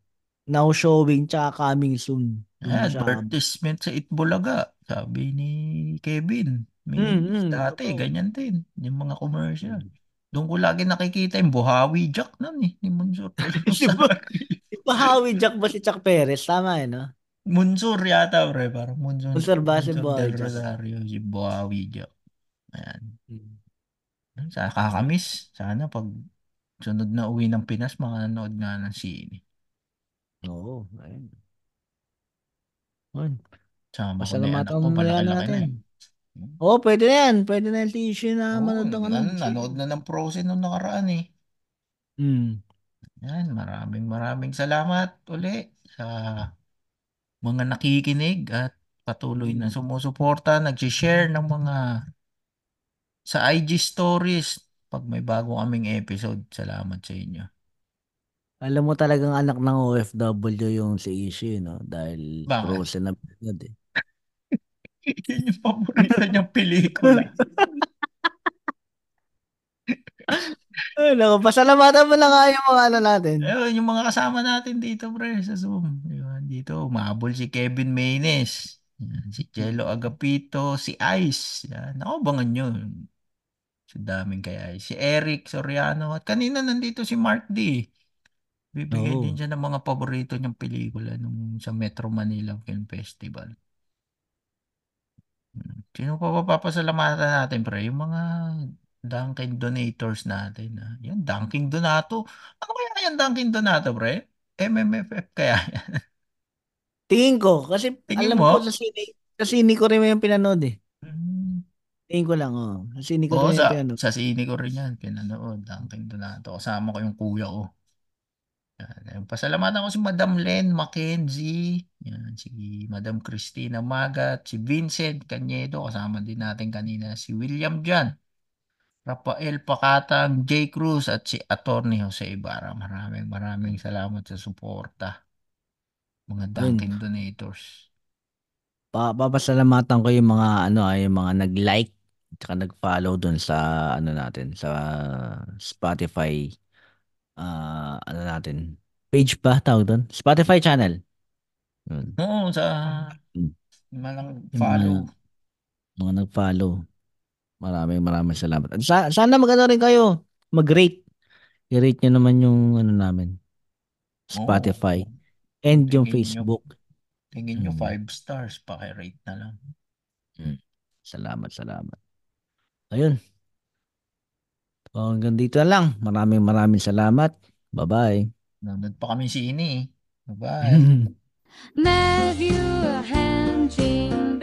now showing, tsaka coming soon. Ah, siya. advertisement sa Itbulaga. Sabi ni Kevin. May Mm, mm, dati, totoo. ganyan din. Yung mga commercial. Mm. Doon ko lagi nakikita yung Buhawi Jack nun eh. Ni Munsur. [laughs] Bahawi Jack ba si Chuck Perez? Tama eh, no? Munsur yata, pre. Parang Munsur. Munsur ba si Buhawi del Jack? Rosario. Si Buhawi Jack. Ayan. Mm. Sa kakamiss. Sana pag sunod na uwi ng Pinas, makanood nga ng sine. Oo. ayun. Ayun. Sama ko na yung anak Pasalamatan ko. mo na yan natin. eh. Hmm. Oo, pwede na yan. Pwede na yung tissue na Oo, manood ng ano. nan- nanood na ng Frozen nung nakaraan eh. Mm. Yan, maraming maraming salamat uli sa mga nakikinig at patuloy na sumusuporta, nag-share ng mga sa IG stories pag may bago kaming episode. Salamat sa inyo. Alam mo talagang anak ng OFW yung si Ishi, no? Dahil Bakit? frozen na pinod eh. [laughs] Yun yung paborito niyang pelikula. [laughs] Ay, naku, pasalamatan mo na nga yung mga ano natin. Ayun, yung mga kasama natin dito, pre, sa Zoom. Ayun, dito, umabol si Kevin Maynes. Yan, si Jello Agapito, si Ice. Yan, nakabangan nyo. Sa daming kaya. Si Eric Soriano. At kanina nandito si Mark D. Bibigay Oo. din siya ng mga paborito niyang pelikula nung sa Metro Manila Film Festival. Hmm. Sino pa papasalamatan natin, pre? Yung mga Dunkin Donators natin. Ah. Yan, Dunkin Donato. Ano kaya yan Dunkin Donato, pre? MMFF kaya [laughs] yan? Tingin ko, kasi Tingin alam mo? ko sa sine, sa sine ko rin yung pinanood eh. Hmm. Tingin ko lang, oh. Sa sine ko Oo, rin yung sa, pinanood. sa sine ko rin yan. Pinanood, Dunkin Donato. Kasama ko yung kuya ko. Yan. Pasalamatan ko si Madam Len Mackenzie. Yan, si Madam Christina Magat, si Vincent Cañedo, kasama din natin kanina, si William Jan, Rafael Pacatang, J. Cruz, at si Attorney Jose Ibarra. Maraming maraming salamat sa suporta. Mga Dunkin Donators. Pa papasalamatan ko yung mga ano ay yung mga nag-like at nag-follow doon sa ano natin sa Spotify ah ano natin page pa tawag doon Spotify channel. Yun. Oo, sa Hmm. malang Yung follow. Mga, mga nag-follow. Maraming maraming salamat. At sa, sana magano rin kayo. Mag-rate. I-rate nyo naman yung ano namin. Spotify. Oo. And yung Tingin nyo. Facebook. Tingin nyo Mm. 5 stars, paki-rate na lang. Salamat, salamat. Ayun. So, hanggang dito na lang. Maraming maraming salamat. Bye-bye. Nanood pa kami sini. Bye-bye. [laughs] Med hänsyn